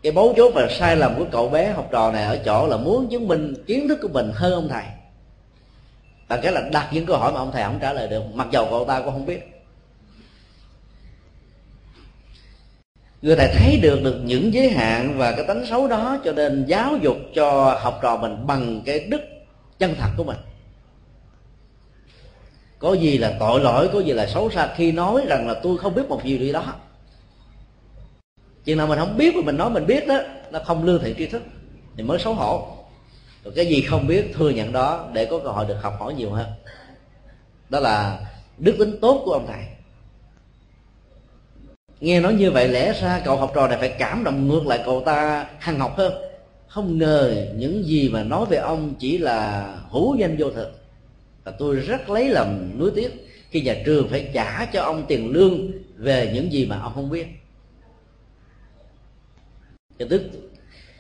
cái bấu chốt và sai lầm của cậu bé học trò này ở chỗ là muốn chứng minh kiến thức của mình hơn ông thầy. Bằng cái là đặt những câu hỏi mà ông thầy không trả lời được mặc dầu cậu ta cũng không biết. Người thầy thấy được được những giới hạn và cái tánh xấu đó, cho nên giáo dục cho học trò mình bằng cái đức chân thật của mình. Có gì là tội lỗi, có gì là xấu xa, khi nói rằng là tôi không biết một điều gì đó. Chừng nào mình không biết mà mình nói mình biết đó, nó không lương thiện tri thức, thì mới xấu hổ. Rồi cái gì không biết, thừa nhận đó, để có cơ hội được học hỏi nhiều hơn. Đó là đức tính tốt của ông thầy nghe nói như vậy lẽ ra cậu học trò này phải cảm động ngược lại cậu ta, hằng học hơn. Không ngờ những gì mà nói về ông chỉ là hữu danh vô thực. Và tôi rất lấy làm nuối tiếc khi nhà trường phải trả cho ông tiền lương về những gì mà ông không biết. Cái tức,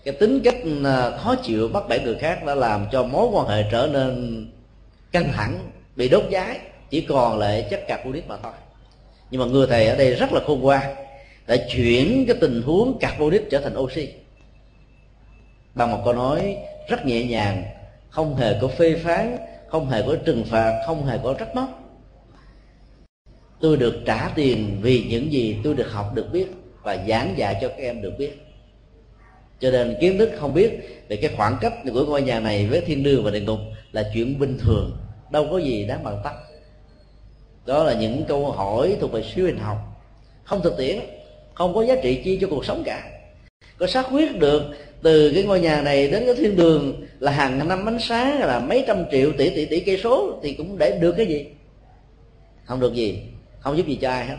cái tính cách à, khó chịu bắt bẻ người khác đã làm cho mối quan hệ trở nên căng thẳng, bị đốt cháy, chỉ còn lại chất carbonic mà thôi nhưng mà người thầy ở đây rất là khôn ngoan, đã chuyển cái tình huống carbonic trở thành oxy. Bằng một câu nói rất nhẹ nhàng, không hề có phê phán, không hề có trừng phạt, không hề có trách móc. Tôi được trả tiền vì những gì tôi được học được biết và giảng dạy cho các em được biết. Cho nên kiến thức không biết về cái khoảng cách của ngôi nhà này với thiên đường và địa ngục là chuyện bình thường, đâu có gì đáng bằng tắc đó là những câu hỏi thuộc về siêu hình học. Không thực tiễn không có giá trị chi cho cuộc sống cả. Có xác quyết được từ cái ngôi nhà này đến cái thiên đường là hàng năm ánh sáng là mấy trăm triệu tỷ tỷ tỷ cây số thì cũng để được cái gì? Không được gì. Không giúp gì cho ai hết.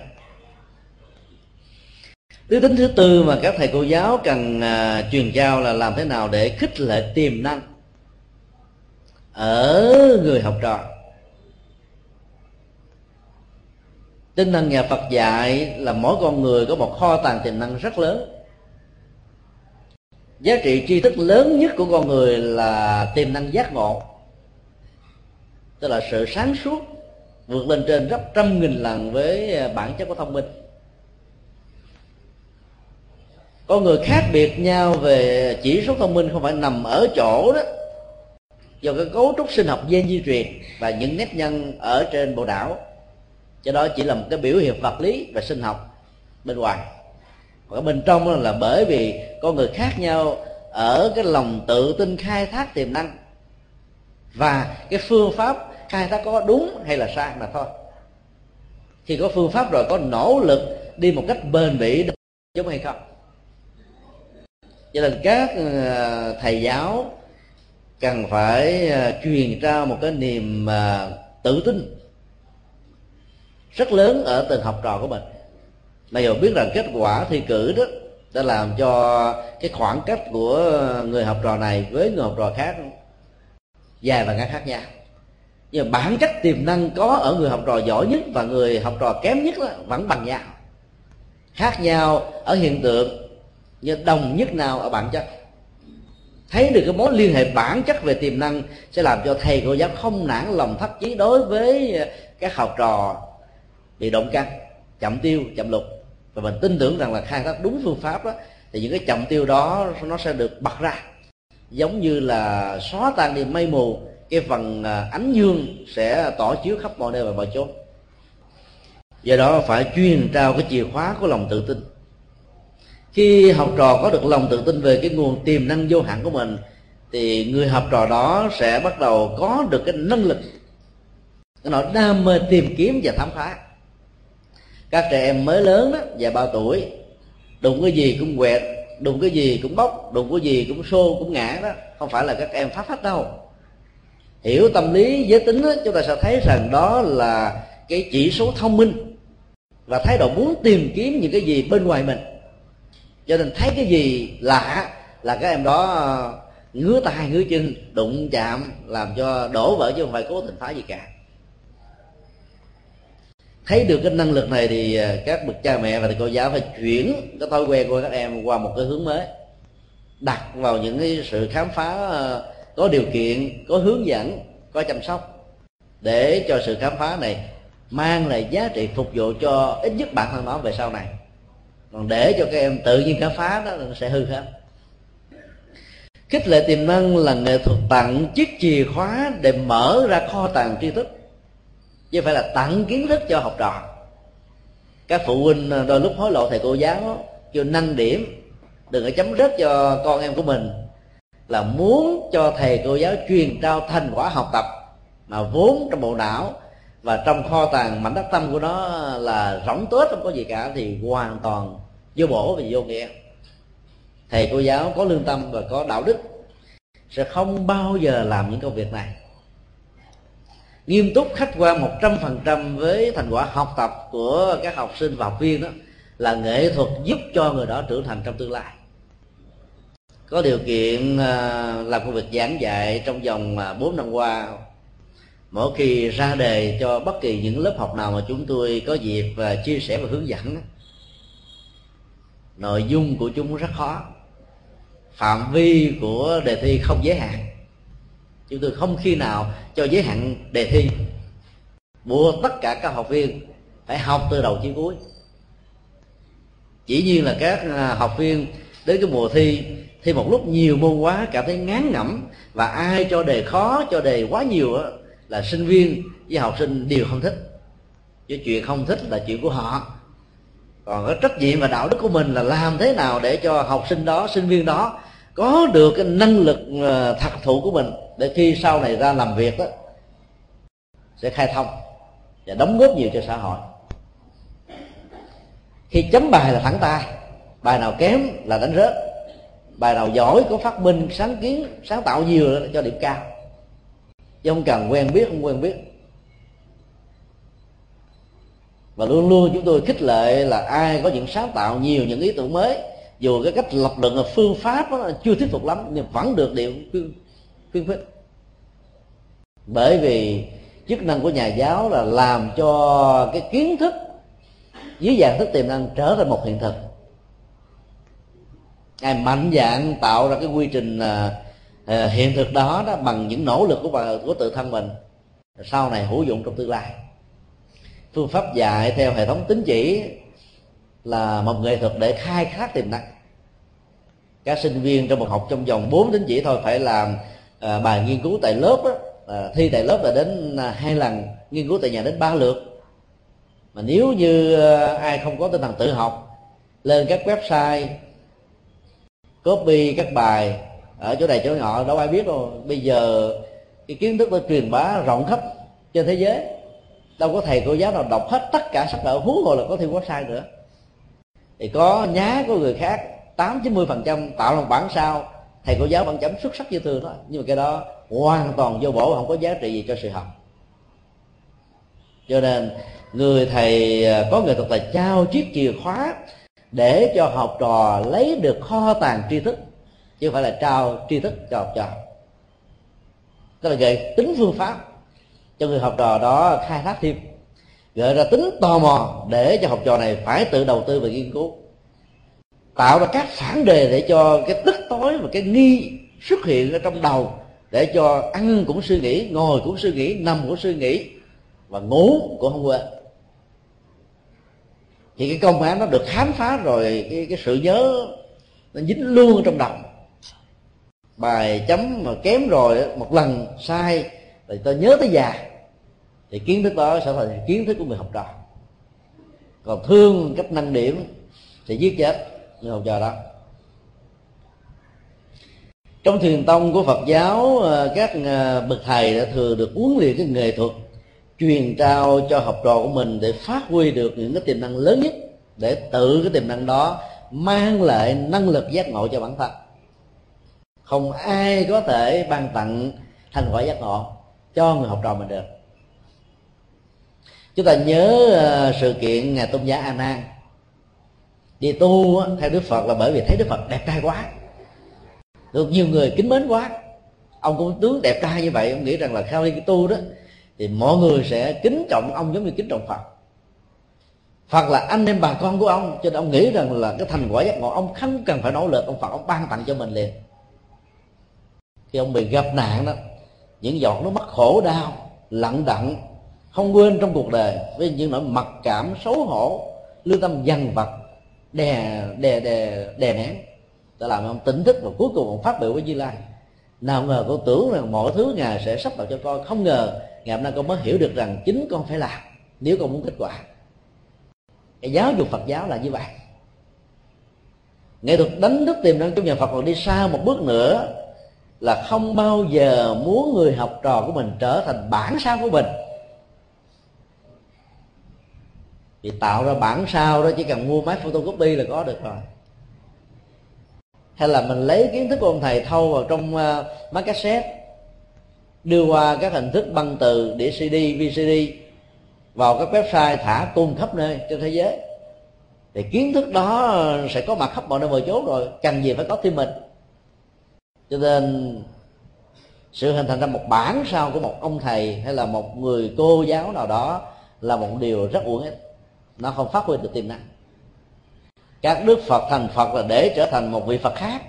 Thứ tính thứ tư mà các thầy cô giáo cần à, truyền giao là làm thế nào để khích lệ tiềm năng ở người học trò? Tinh thần nhà phật dạy là mỗi con người có một kho tàng tiềm năng rất lớn. Giá trị tri thức lớn nhất của con người là tiềm năng giác ngộ. Tức là sự sáng suốt, vượt lên trên gấp trăm nghìn lần với à, bản chất của thông minh. Con người khác biệt nhau về chỉ số thông minh không phải nằm ở chỗ đó. Do cái cấu trúc sinh học gen di truyền và những nét nhân ở trên bộ não cho đó chỉ là một cái biểu hiện vật lý và sinh học bên ngoài. Và bên trong là bởi vì con người khác nhau ở cái lòng tự tin khai thác tiềm năng. Và cái phương pháp khai thác có đúng hay là sai mà thôi. Khi có phương pháp rồi có nỗ lực đi một cách bền bỉ giống hay không? Cho nên các ờ, thầy giáo cần phải ờ, truyền ra một cái niềm ờ, tự tin rất lớn ở từng học trò của mình. Mà hiểu biết rằng kết quả thi cử đó đã làm cho cái khoảng cách của người học trò này với người học trò khác dài và ngắn khác nhau. Nhưng mà bản chất tiềm năng có ở người học trò giỏi nhất và người học trò kém nhất đó, vẫn bằng nhau. Khác nhau ở hiện tượng nhưng đồng nhất nào ở bản chất. Thấy được cái mối liên hệ bản chất về tiềm năng sẽ làm cho thầy cô giáo không nản lòng thất chí đối với các học trò bị động căn, chậm tiêu, chậm lục. Và mình tin tưởng rằng là khai thác đúng phương pháp đó, thì những cái chậm tiêu đó nó sẽ được bật ra. Giống như là xóa tan đi mây mù, cái phần à, ánh dương sẽ tỏ chiếu khắp mọi nơi và mọi chỗ do đó phải truyền trao cái chìa khóa của lòng tự tin. Khi học trò có được lòng tự tin về cái nguồn tiềm năng vô hạn của mình, thì người học trò đó sẽ bắt đầu có được cái năng lực, cái nỗi đam mê tìm kiếm và khám phá các trẻ em mới lớn đó và bao tuổi đụng cái gì cũng quẹt đụng cái gì cũng bóc đụng cái gì cũng xô cũng ngã đó không phải là các em phát phát đâu. Hiểu tâm lý giới tính đó, chúng ta sẽ thấy rằng đó là cái chỉ số thông minh và thái độ muốn tìm kiếm những cái gì bên ngoài mình. Cho nên thấy cái gì lạ là các em đó ờ, ngứa tay ngứa chân đụng chạm làm cho đổ vỡ chứ không phải cố tình phá gì cả thấy được cái năng lực này thì à, các bậc cha mẹ và thầy cô giáo phải chuyển cái thói quen của các em qua một cái hướng mới. Đặt vào những cái sự khám phá à, có điều kiện, có hướng dẫn, có chăm sóc. Để cho sự khám phá này mang lại giá trị phục vụ cho ít nhất bản thân nó về sau này. Còn để cho các em tự nhiên khám phá đó nó sẽ hư hết. Khích lệ tiềm năng là nghệ thuật tặng chiếc chìa khóa để mở ra kho tàng tri thức chứ phải là tặng kiến thức cho học trò. Các phụ huynh ờ, đôi lúc hối lộ thầy cô giáo, kêu nâng điểm, đừng có chấm rớt cho con em của mình, là muốn cho thầy cô giáo truyền trao thành quả học tập mà vốn trong bộ não và trong kho tàng mảnh đất tâm của nó là rỗng tết không có gì cả, thì hoàn toàn vô bổ và vô nghĩa. Thầy cô giáo có lương tâm và có đạo đức, sẽ không bao giờ làm những công việc này nghiêm túc, khách quan một trăm phần trăm với thành quả học tập của các học sinh và học viên đó là nghệ thuật giúp cho người đó trưởng thành trong tương lai. Có điều kiện à, làm công việc giảng dạy trong vòng à, 4 năm qua, mỗi khi ra đề cho bất kỳ những lớp học nào mà chúng tôi có dịp và chia sẻ và hướng dẫn, nội dung của chúng rất khó. Phạm vi của đề thi không giới hạn chúng tôi không khi nào cho giới hạn đề thi. Buộc tất cả các học viên phải học từ đầu chí cuối. Chỉ nhiên là các à, học viên đến cái mùa thi thi một lúc nhiều môn quá cảm thấy ngán ngẩm và ai cho đề khó cho đề quá nhiều đó, là sinh viên với học sinh đều không thích. Chứ chuyện không thích là chuyện của họ. Còn cái trách nhiệm và đạo đức của mình là làm thế nào để cho học sinh đó sinh viên đó có được cái năng lực ờ, thật thụ của mình để khi sau này ra làm việc đó sẽ khai thông và đóng góp nhiều cho xã hội. Khi chấm bài là thẳng tay, bài nào kém là đánh rớt, bài nào giỏi có phát minh, sáng kiến, sáng tạo nhiều là cho điểm cao. Chứ không cần quen biết, không quen biết. Và luôn luôn chúng tôi khích lệ là ai có những sáng tạo nhiều, những ý tưởng mới dù cái cách lập luận phương pháp đó chưa thuyết phục lắm nhưng vẫn được điều khuyên, khuyên khích. Bởi vì chức năng của nhà giáo là làm cho cái kiến thức dưới dạng thức tiềm năng trở thành một hiện thực. Ai mạnh dạng tạo ra cái quy trình uh, hiện thực đó đó bằng những nỗ lực của bà, của tự thân mình. Sau này hữu dụng trong tương lai. Phương pháp dạy theo hệ thống tính chỉ là một nghệ thuật để khai thác tiềm năng. Các sinh viên trong một học trong vòng 4 đến chỉ thôi phải làm à, bài nghiên cứu tại lớp đó, à, thi tại lớp là đến à, hai lần nghiên cứu tại nhà đến ba lượt. Mà nếu như à, ai không có tinh thần tự học lên các website copy các bài ở chỗ này chỗ nọ đâu ai biết đâu. Bây giờ cái kiến thức nó truyền bá rộng khắp trên thế giới đâu có thầy cô giáo nào đọc hết tất cả sách vở huống hồ là có thêm website nữa thì có nhá của người khác, tám chín mươi phần trăm tạo lòng bản sao. Thầy cô giáo vẫn chấm xuất sắc như thường đó nhưng mà cái đó hoàn toàn vô bổ, không có giá trị gì cho sự học. Cho nên, người thầy à, có nghệ thuật là trao chiếc chìa khóa để cho học trò lấy được kho tàng tri thức, chứ không phải là trao tri thức cho học trò. Tức là về tính phương pháp cho người học trò đó khai thác thêm gợi ra tính tò mò để cho học trò này phải tự đầu tư và nghiên cứu. Tạo ra các phản đề để cho cái tức tối và cái nghi xuất hiện ở trong đầu để cho ăn cũng suy nghĩ ngồi cũng suy nghĩ nằm cũng suy nghĩ và ngủ cũng không quên. Thì cái công án nó được khám phá rồi cái, cái sự nhớ nó dính luôn trong đầu. Bài chấm mà kém rồi một lần sai thì tôi nhớ tới già thì kiến thức đó sẽ thành kiến thức của người học trò. Còn thương cách năng điểm thì giết chết người học trò đó. Trong thiền tông của Phật giáo ờ, các ờ, bậc thầy đã thường được huấn luyện cái nghệ thuật truyền trao cho học trò của mình để phát huy được những cái tiềm năng lớn nhất để tự cái tiềm năng đó mang lại năng lực giác ngộ cho bản thân. Không ai có thể ban tặng thành quả giác ngộ cho người học trò mình được chúng ta nhớ ờ, sự kiện ngài tôn giả a nan đi tu theo đức phật là bởi vì thấy đức phật đẹp trai quá. Được nhiều người kính mến quá. Ông cũng tướng đẹp trai như vậy, ông nghĩ rằng là khi đi tu đó, thì mọi người sẽ kính trọng ông giống như kính trọng phật. Phật là anh em bà con của ông, cho nên ông nghĩ rằng là cái thành quả giác ngộ ông không cần phải nỗ lực, ông phật ông ban tặng cho mình liền. Khi ông bị gặp nạn đó, những giọt nó mất khổ đau, lặng đặng không quên trong cuộc đời, với những nỗi mặc cảm xấu hổ lương tâm dằn vặt, đè đè đè đè nén. Đã làm ông tỉnh thức và cuối cùng ông phát biểu với Như Lai. Nào ngờ con tưởng rằng mọi thứ ngài sẽ sắp đặt cho con không ngờ ngày hôm nay con mới hiểu được rằng chính con phải làm, nếu con muốn kết quả. Cái giáo dục Phật giáo là như vậy. Nghệ thuật đánh thức tiềm năng trong nhà Phật còn đi xa một bước nữa là không bao giờ muốn người học trò của mình trở thành bản sao của mình. Vì tạo ra bản sao đó chỉ cần mua máy photocopy là có được rồi. Hay là mình lấy kiến thức của ông thầy thâu vào trong uh, máy cassette đưa qua các hình thức băng từ đĩa cd vcd vào các website thả tung khắp nơi trên thế giới. Thì kiến thức đó sẽ có mặt khắp mọi nơi mọi chỗ rồi cần gì phải có thêm mình. Cho nên sự hình thành ra một bản sao của một ông thầy hay là một người cô giáo nào đó là một điều rất uổng ích nó không phát huy được tiềm năng. Các đức phật thành phật là để trở thành một vị phật khác.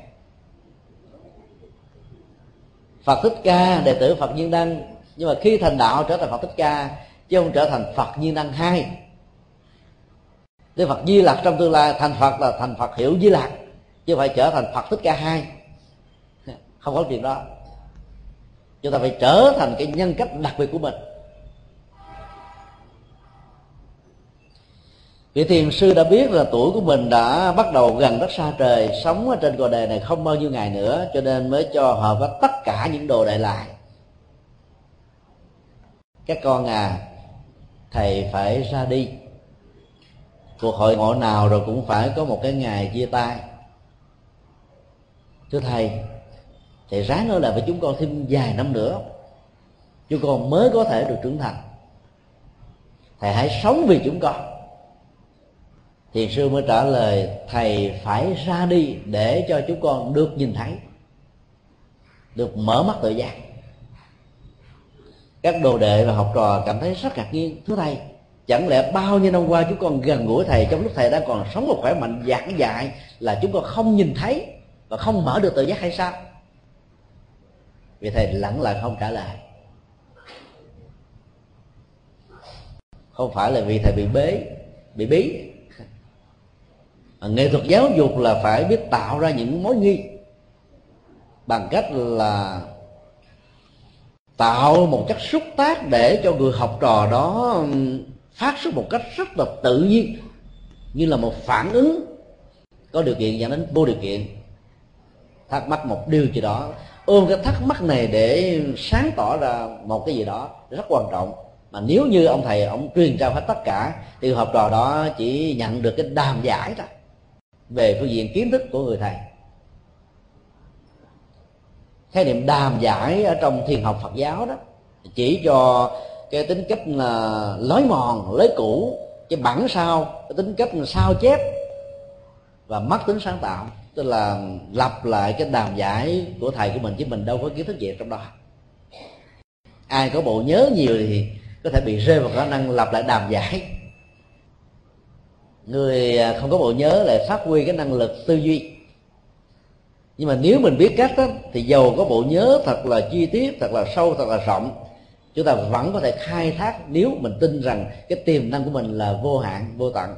Phật thích ca, đệ tử phật nhiên đăng. Nhưng mà khi thành đạo, trở thành phật thích ca, chứ không trở thành phật nhiên đăng hai. Đức Phật Di Lặc trong tương lai, thành Phật là thành Phật hiểu Di Lặc chứ phải trở thành Phật thích ca hai. Không có chuyện đó. Chúng ta phải trở thành cái nhân cách đặc biệt của mình. Vị thiền sư đã biết là tuổi của mình đã bắt đầu gần rất xa trời, sống ở trên cõi đề này không bao nhiêu ngày nữa, cho nên mới cho họ với tất cả những đồ đệ lại. Các con à thầy phải ra đi. Cuộc hội ngộ nào rồi cũng phải có một cái ngày chia tay. Thưa thầy thầy ráng ở lại với chúng con thêm vài năm nữa. Chúng con mới có thể được trưởng thành. Thầy hãy sống vì chúng con thiền sư mới trả lời, thầy phải ra đi để cho chúng con được nhìn thấy, được mở mắt tự giác. Các đồ đệ và học trò cảm thấy rất ngạc nhiên. Thưa thầy, chẳng lẽ bao nhiêu năm qua chúng con gần gũi thầy trong lúc thầy đang còn sống và khỏe mạnh giảng dạy là chúng con không nhìn thấy và không mở được tự giác hay sao? Vì thầy lặng lặng không trả lời. Không phải là vì thầy bị bế, bị bí À, nghệ thuật giáo dục là phải biết tạo ra những mối nghi bằng cách là tạo một chất xúc tác để cho người học trò đó phát xuất một cách rất là tự nhiên, như là một phản ứng có điều kiện dẫn đến vô điều kiện. Thắc mắc một điều gì đó, ôm cái thắc mắc này để sáng tỏ ra một cái gì đó rất quan trọng. Mà nếu như ông thầy, ông truyền trao hết tất cả, thì học trò đó chỉ nhận được cái đàm giải thôi về phương diện kiến thức của người thầy. Khái niệm đàm giải ở trong thiền học Phật giáo đó, chỉ cho cái tính cách là lối mòn, lối cũ cái bản sao, cái tính cách là sao chép và mất tính sáng tạo, tức là lặp lại cái đàm giải của thầy của mình chứ mình đâu có kiến thức gì trong đó. Ai có bộ nhớ nhiều thì có thể bị rơi vào khả năng lặp lại đàm giải người à, không có bộ nhớ lại phát huy cái năng lực tư duy. Nhưng mà nếu mình biết cách đó, thì giàu có bộ nhớ thật là chi tiết thật là sâu thật là rộng. Chúng ta vẫn có thể khai thác nếu mình tin rằng cái tiềm năng của mình là vô hạn vô tận.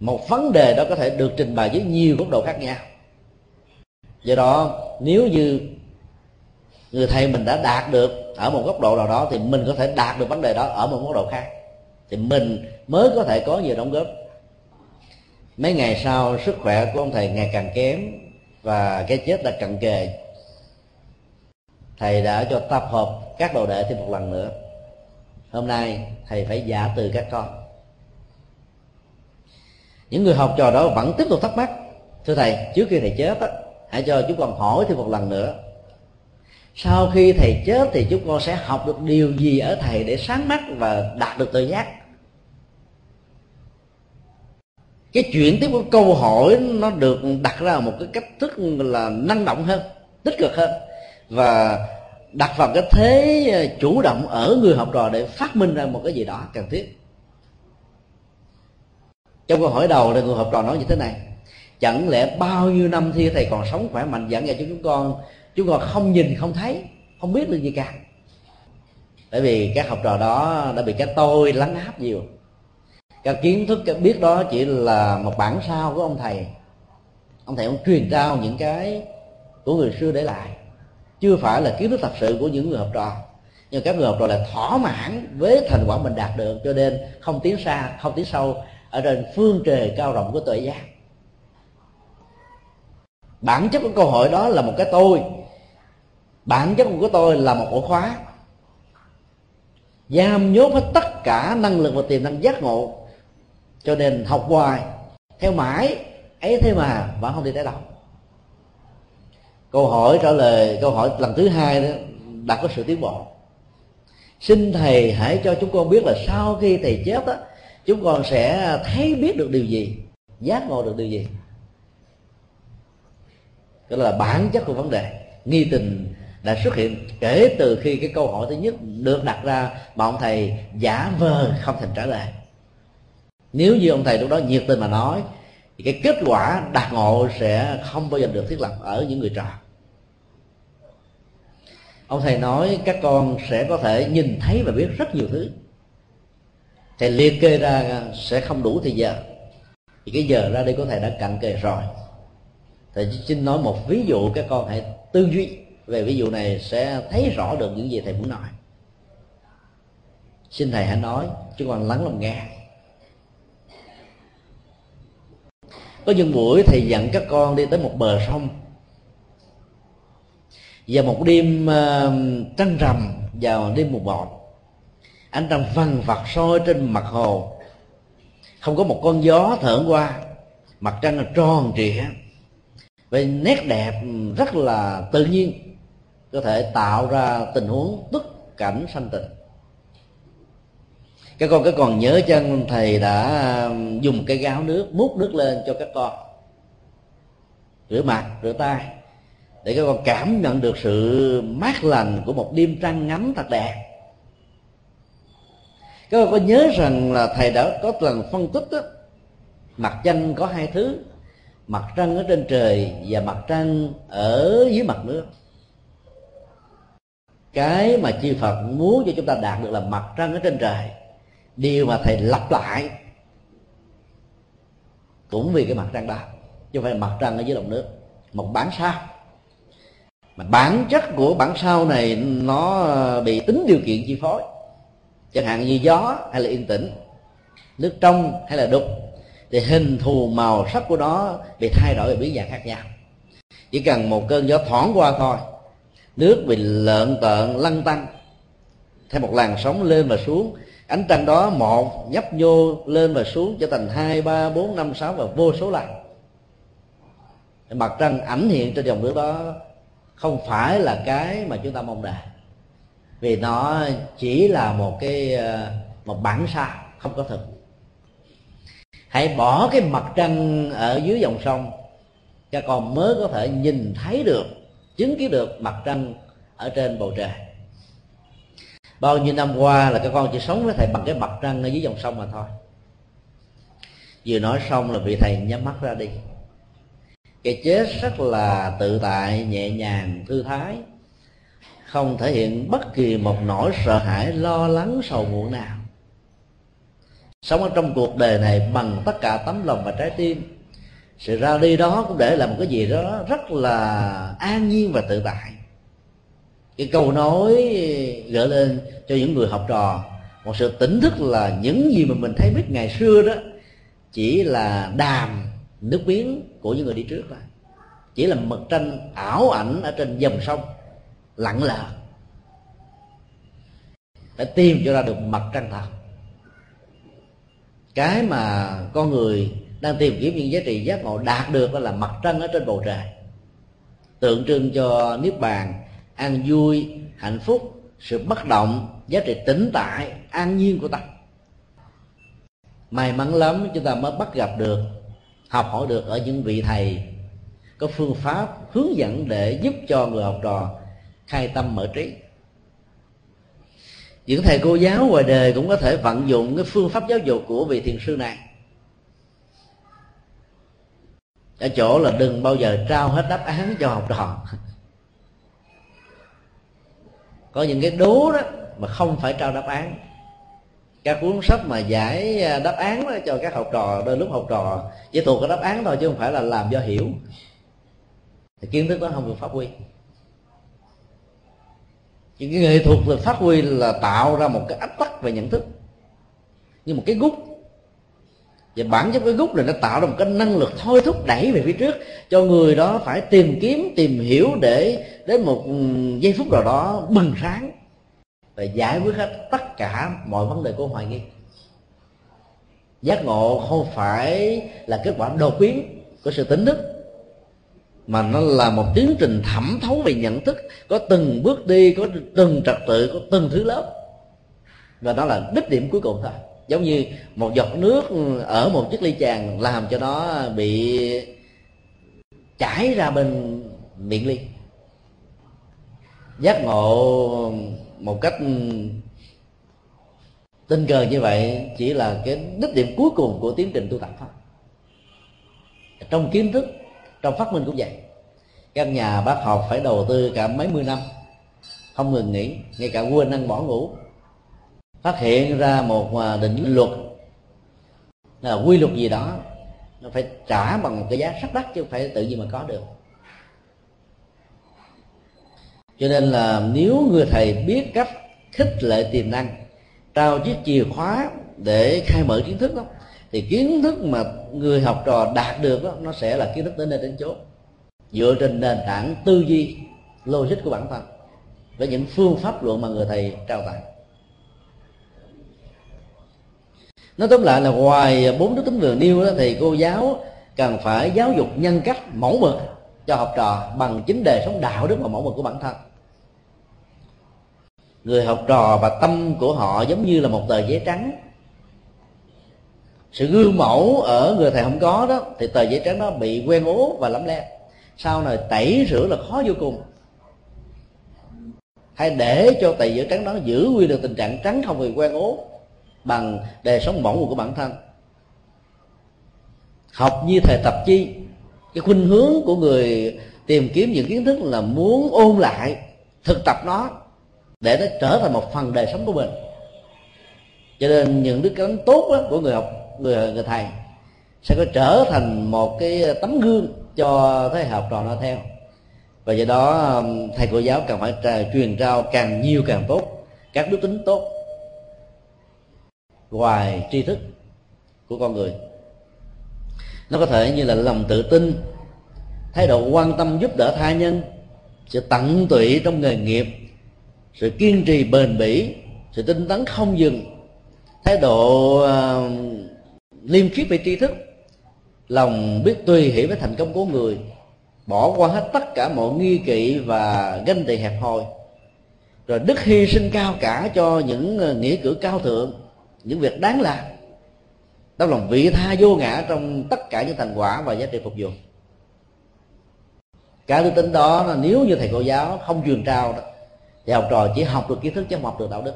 Một vấn đề đó có thể được trình bày với nhiều góc độ khác nhau. Do đó nếu như người thầy mình đã đạt được ở một góc độ nào đó thì mình có thể đạt được vấn đề đó ở một góc độ khác. Thì mình mới có thể có nhiều đóng góp. Mấy ngày sau, sức khỏe của ông thầy ngày càng kém và cái chết đã cận kề. Thầy đã cho tập hợp các đồ đệ thêm một lần nữa. Hôm nay, thầy phải giả từ các con. Những người học trò đó vẫn tiếp tục thắc mắc, thưa thầy, trước khi thầy chết á, hãy cho chúng con hỏi thêm một lần nữa. Sau khi thầy chết thì chúng con sẽ học được điều gì ở thầy để sáng mắt và đạt được tự giác? Cái chuyện tiếp của câu hỏi nó được đặt ra một cái cách thức là năng động hơn, tích cực hơn. Và đặt vào cái thế ờ, chủ động ở người học trò để phát minh ra một cái gì đó cần thiết. Trong câu hỏi đầu thì người học trò nói như thế này, chẳng lẽ bao nhiêu năm thi thầy còn sống khỏe mạnh giảng dạy cho chúng con chúng con không nhìn, không thấy, không biết được gì cả? Bởi vì các học trò đó đã bị cái tôi lắng áp nhiều các kiến thức, cái biết đó chỉ là một bản sao của ông thầy. Ông thầy ông truyền trao những cái của người xưa để lại. Chưa phải là kiến thức thật sự của những người học trò. Nhưng các người học trò là thỏa mãn với thành quả mình đạt được, cho nên không tiến xa, không tiến sâu ở trên phương trời cao rộng của tuệ giác. Bản chất của câu hỏi đó là một cái tôi. Bản chất của tôi là một ổ khóa. Giam nhốt hết tất cả năng lực và tiềm năng giác ngộ cho nên học hoài. Theo mãi, ấy thế mà vẫn không đi tới đâu. Câu hỏi trả lời, câu hỏi lần thứ hai đó, đã có sự tiến bộ. Xin thầy hãy cho chúng con biết là sau khi thầy chết á, chúng con sẽ thấy biết được điều gì, giác ngộ được điều gì. Đó là bản chất của vấn đề. Nghi tình đã xuất hiện kể từ khi cái câu hỏi thứ nhất được đặt ra, mà ông thầy giả vờ không thành trả lời nếu như ông thầy lúc đó nhiệt tình mà nói, thì cái kết quả đạt ngộ sẽ không bao giờ được thiết lập ở những người trò. Ông thầy nói các con sẽ có thể nhìn thấy và biết rất nhiều thứ. Thầy liệt kê ra sẽ không đủ thì giờ. Thì cái giờ ra đây có thể đã cận kề rồi. Thầy xin nói một ví dụ các con hãy tư duy về ví dụ này sẽ thấy rõ được những gì thầy muốn nói. Xin thầy hãy nói, chứ còn lắng lòng nghe. Có những buổi thì dẫn các con đi tới một bờ sông. Và một đêm uh, trăng rằm vào đêm mùng bọt ánh trăng vằn vặt soi trên mặt hồ. Không có một con gió thở qua mặt trăng là tròn trịa. Về nét đẹp rất là tự nhiên có thể tạo ra tình huống tức cảnh sanh tình các con cái còn nhớ chân thầy đã um, dùng cái gáo nước múc nước lên cho các con? Rửa mặt rửa tay. Để các con cảm nhận được sự mát lành của một đêm trăng ngắm thật đẹp. Các con có nhớ rằng là thầy đã có lần phân tích đó, mặt trăng có hai thứ mặt trăng ở trên trời và mặt trăng ở dưới mặt nước. Cái mà chư Phật muốn cho chúng ta đạt được là mặt trăng ở trên trời điều mà thầy lặp lại cũng vì cái mặt trăng đó, chứ không phải mặt trăng ở dưới lòng nước, một bản sao. Mà bản chất của bản sao này nó ờ, bị tính điều kiện chi phối. Chẳng hạn như gió hay là yên tĩnh, nước trong hay là đục, thì hình thù màu sắc của nó bị thay đổi và biến dạng khác nhau. Chỉ cần một cơn gió thoảng qua thôi, nước bị lợn tợn, lăn tăng theo một làn sóng lên và xuống ánh trăng đó một, nhấp nhô lên và xuống trở thành hai, ba, bốn, năm, sáu và vô số lần. Mặt trăng ảnh hiện trên dòng nước đó không phải là cái mà chúng ta mong đợi. Vì nó chỉ là một cái ờ, một bản sao không có thực. Hãy bỏ cái mặt trăng ở dưới dòng sông, các con mới có thể nhìn thấy được, chứng kiến được mặt trăng ở trên bầu trời bao nhiêu năm qua là các con chỉ sống với thầy bằng cái mặt trăng ở dưới dòng sông mà thôi. Vừa nói xong là vị thầy nhắm mắt ra đi. Cái chết rất là tự tại, nhẹ nhàng, thư thái. Không thể hiện bất kỳ một nỗi sợ hãi, lo lắng, sầu muộn nào. Sống ở trong cuộc đời này bằng tất cả tấm lòng và trái tim. Sự ra đi đó cũng để làm một cái gì đó rất là an nhiên và tự tại. Cái câu nói gợi lên cho những người học trò. Một sự tỉnh thức là những gì mà mình thấy biết ngày xưa đó chỉ là đàm nước miếng của những người đi trước thôi. Chỉ là mực tranh ảo ảnh ở trên dòng sông, lặng lờ. Phải tìm cho ra được mặt trăng thật. Cái mà con người đang tìm kiếm những giá trị giác ngộ đạt được đó là mặt trăng ở trên bầu trời. Tượng trưng cho niết bàn an vui, hạnh phúc sự bất động, giá trị tĩnh tại, an nhiên của ta. May mắn lắm, chúng ta mới bắt gặp được, học hỏi được ở những vị thầy, có phương pháp hướng dẫn để giúp cho người học trò khai tâm mở trí. Những thầy cô giáo ngoài đời cũng có thể vận dụng cái phương pháp giáo dục của vị thiền sư này. Ở chỗ là đừng bao giờ trao hết đáp án cho học trò có những cái đố đó mà không phải trao đáp án. Các cuốn sách mà giải à, đáp án đó cho các học trò, đôi lúc học trò chỉ thuộc cái đáp án thôi chứ không phải là làm do hiểu. Thì kiến thức đó không được phát huy. Những cái nghệ thuật được phát huy là tạo ra một cái ách tắc về nhận thức. Như một cái gút và bản chất cái gút là nó tạo ra một cái năng lực thôi thúc đẩy về phía trước, cho người đó phải tìm kiếm, tìm hiểu để đến một ừ, giây phút nào đó bừng sáng và giải quyết hết tất cả mọi vấn đề của hoài nghi. Giác ngộ không phải là kết quả đột biến của sự tỉnh thức, mà nó là một tiến trình thẩm thấu về nhận thức, có từng bước đi, có từng trật tự, có từng thứ lớp. Và đó là đích điểm cuối cùng thôi giống như một giọt nước ở một chiếc ly tràn làm cho nó bị chảy ra bên miệng ly. Giác ngộ một cách tình cờ như vậy chỉ là cái đích điểm cuối cùng của tiến trình tu tập pháp trong kiến thức, trong phát minh cũng vậy. Các nhà bác học phải đầu tư cả mấy mươi năm, không ngừng nghỉ, ngay cả quên ăn bỏ ngủ phát hiện ra một à, định luật. Là quy luật gì đó nó phải trả bằng một cái giá rất đắt chứ không phải tự nhiên mà có được. Cho nên là nếu người thầy biết cách khích lệ tiềm năng trao chiếc chìa khóa để khai mở kiến thức đó thì kiến thức mà người học trò đạt được đó, nó sẽ là kiến thức đến nơi đến chốn. Dựa trên nền tảng tư duy logic của bản thân với những phương pháp luận mà người thầy trao tặng. Nói tóm lại là ngoài bốn đức tính vừa nêu đó, thì cô giáo cần phải giáo dục nhân cách, mẫu mực cho học trò bằng chính đề sống đạo đức và mẫu mực của bản thân. Người học trò và tâm của họ giống như là một tờ giấy trắng. Sự gương mẫu ở người thầy không có đó, thì tờ giấy trắng đó bị quen ố và lắm le sau này tẩy rửa là khó vô cùng. Hay để cho tờ giấy trắng đó giữ nguyên được tình trạng trắng không bị quen ố bằng đề sống mỏng của bản thân. Học như thầy tập chi, cái khuynh hướng của người tìm kiếm những kiến thức là muốn ôn lại, thực tập nó để nó trở thành một phần đời sống của mình. Cho nên những đức tính tốt của người học, người người thầy sẽ có trở thành một cái tấm gương cho thế hệ học trò nó theo. Và do đó, thầy cô giáo cần phải truyền trao càng nhiều càng tốt, các đức tính tốt ngoài tri thức của con người. Nó có thể như là lòng tự tin thái độ quan tâm giúp đỡ tha nhân sự tận tụy trong nghề nghiệp sự kiên trì bền bỉ sự tinh tấn không dừng thái độ uh, liêm khiết về tri thức lòng biết tùy hỷ với thành công của người bỏ qua hết tất cả mọi nghi kỵ và ganh tị hẹp hòi. Rồi đức hy sinh cao cả cho những ờ, nghĩa cử cao thượng những việc đáng làm. Tấm lòng vị tha vô ngã trong tất cả những thành quả và giá trị phục vụ. Cả đức tính đó là nếu như thầy cô giáo không truyền trao đó, thì học trò chỉ học được kiến thức chứ không học được đạo đức.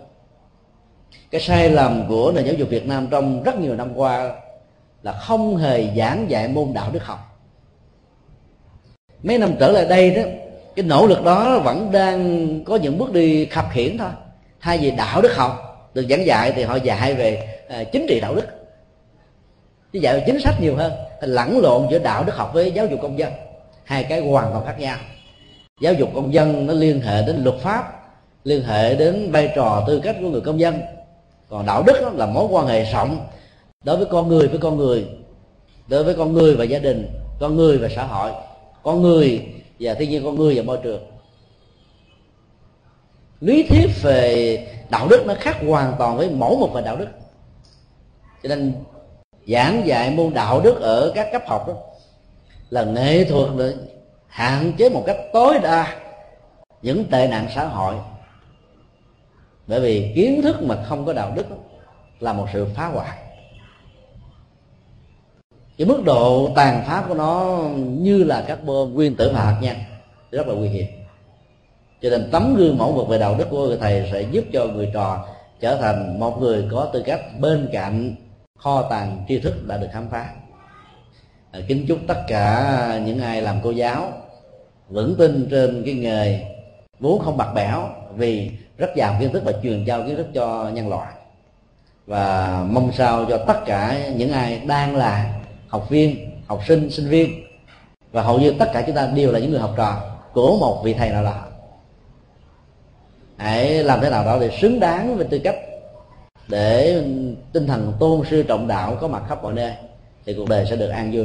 Cái sai lầm của nền giáo dục Việt Nam trong rất nhiều năm qua là không hề giảng dạy môn đạo đức học. Mấy năm trở lại đây đó, cái nỗ lực đó vẫn đang có những bước đi khập khiển thôi. Thay vì đạo đức học được giảng dạy thì họ dạy về à, chính trị đạo đức. Chứ dạy về chính sách nhiều hơn, lẫn lộn giữa đạo đức học với giáo dục công dân. Hai cái hoàn toàn khác nhau. Giáo dục công dân nó liên hệ đến luật pháp, liên hệ đến vai trò tư cách của người công dân. Còn đạo đức là mối quan hệ rộng đối với con người, với con người, đối với con người và gia đình, con người và xã hội, con người và thiên nhiên, con người và môi trường. Lý thuyết về đạo đức nó khác hoàn toàn với mẫu một về đạo đức. Cho nên, giảng dạy môn đạo đức ở các cấp học đó là nghệ thuật để hạn chế một cách tối đa những tệ nạn xã hội. Bởi vì kiến thức mà không có đạo đức là một sự phá hoại. Cái mức độ tàn phá của nó như là các bom nguyên tử hạt nha, rất là nguy hiểm cho nên tấm gương mẫu mực về đạo đức của người thầy sẽ giúp cho người trò trở thành một người có tư cách bên cạnh kho tàng tri thức đã được khám phá. À, kính chúc tất cả những ai làm cô giáo vững tin trên cái nghề vốn không bạc bẽo vì rất giàu kiến thức và truyền giao kiến thức cho nhân loại. Và mong sao cho tất cả những ai đang là học viên học sinh sinh viên và hầu như tất cả chúng ta đều là những người học trò của một vị thầy nào đó hãy làm thế nào đó để xứng đáng với tư cách, để tinh thần tôn sư trọng đạo có mặt khắp mọi nơi, thì cuộc đời sẽ được an vui.